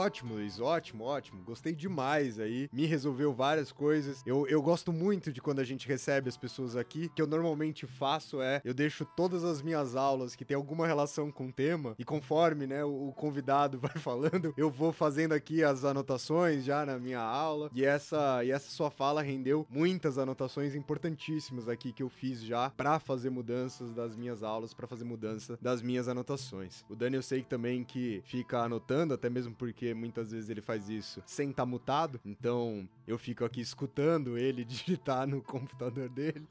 Ótimo, Luiz, ótimo, ótimo. Gostei demais aí. Me resolveu várias coisas. Eu, eu gosto muito de quando a gente recebe as pessoas aqui. que eu normalmente faço é eu deixo todas as minhas aulas que tem alguma relação com o tema e conforme, né, o, o convidado [LAUGHS] vai falando, eu vou fazendo aqui as anotações já na minha aula. E essa e essa sua fala rendeu muitas anotações importantíssimas aqui que eu fiz já para fazer mudanças das minhas aulas, para fazer mudança das minhas anotações. O Dani eu sei que também que fica anotando, até mesmo porque porque muitas vezes ele faz isso sem estar tá mutado. Então eu fico aqui escutando ele [LAUGHS] digitar no computador dele.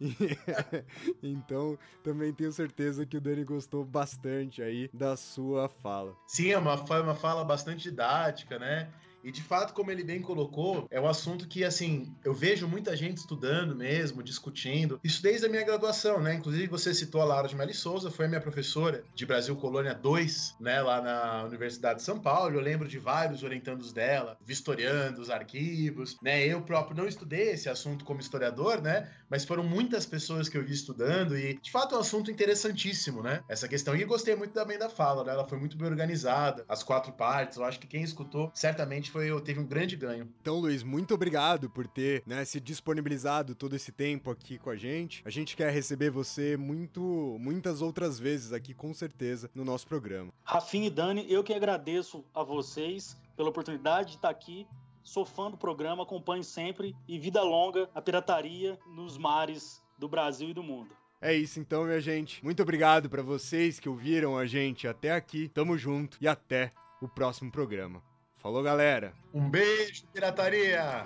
[LAUGHS] então também tenho certeza que o Dani gostou bastante aí da sua fala. Sim, é uma, foi uma fala bastante didática, né? E de fato, como ele bem colocou, é um assunto que, assim, eu vejo muita gente estudando mesmo, discutindo. Isso desde a minha graduação, né? Inclusive, você citou a Laura de Meli Souza, foi minha professora de Brasil Colônia 2, né? Lá na Universidade de São Paulo. Eu lembro de vários orientandos dela, vistoriando os arquivos, né? Eu próprio não estudei esse assunto como historiador, né? Mas foram muitas pessoas que eu vi estudando e, de fato, é um assunto interessantíssimo, né? Essa questão. E gostei muito também da fala, né? Ela foi muito bem organizada, as quatro partes. Eu acho que quem escutou certamente realmente foi, teve um grande ganho. Então, Luiz, muito obrigado por ter né, se disponibilizado todo esse tempo aqui com a gente. A gente quer receber você muito, muitas outras vezes aqui, com certeza, no nosso programa. Rafinha e Dani, eu que agradeço a vocês pela oportunidade de estar aqui. Sou fã do programa, acompanho sempre e vida longa a pirataria nos mares do Brasil e do mundo. É isso então, minha gente. Muito obrigado para vocês que ouviram a gente até aqui. Tamo junto e até o próximo programa. Falou, galera. Um beijo, pirataria!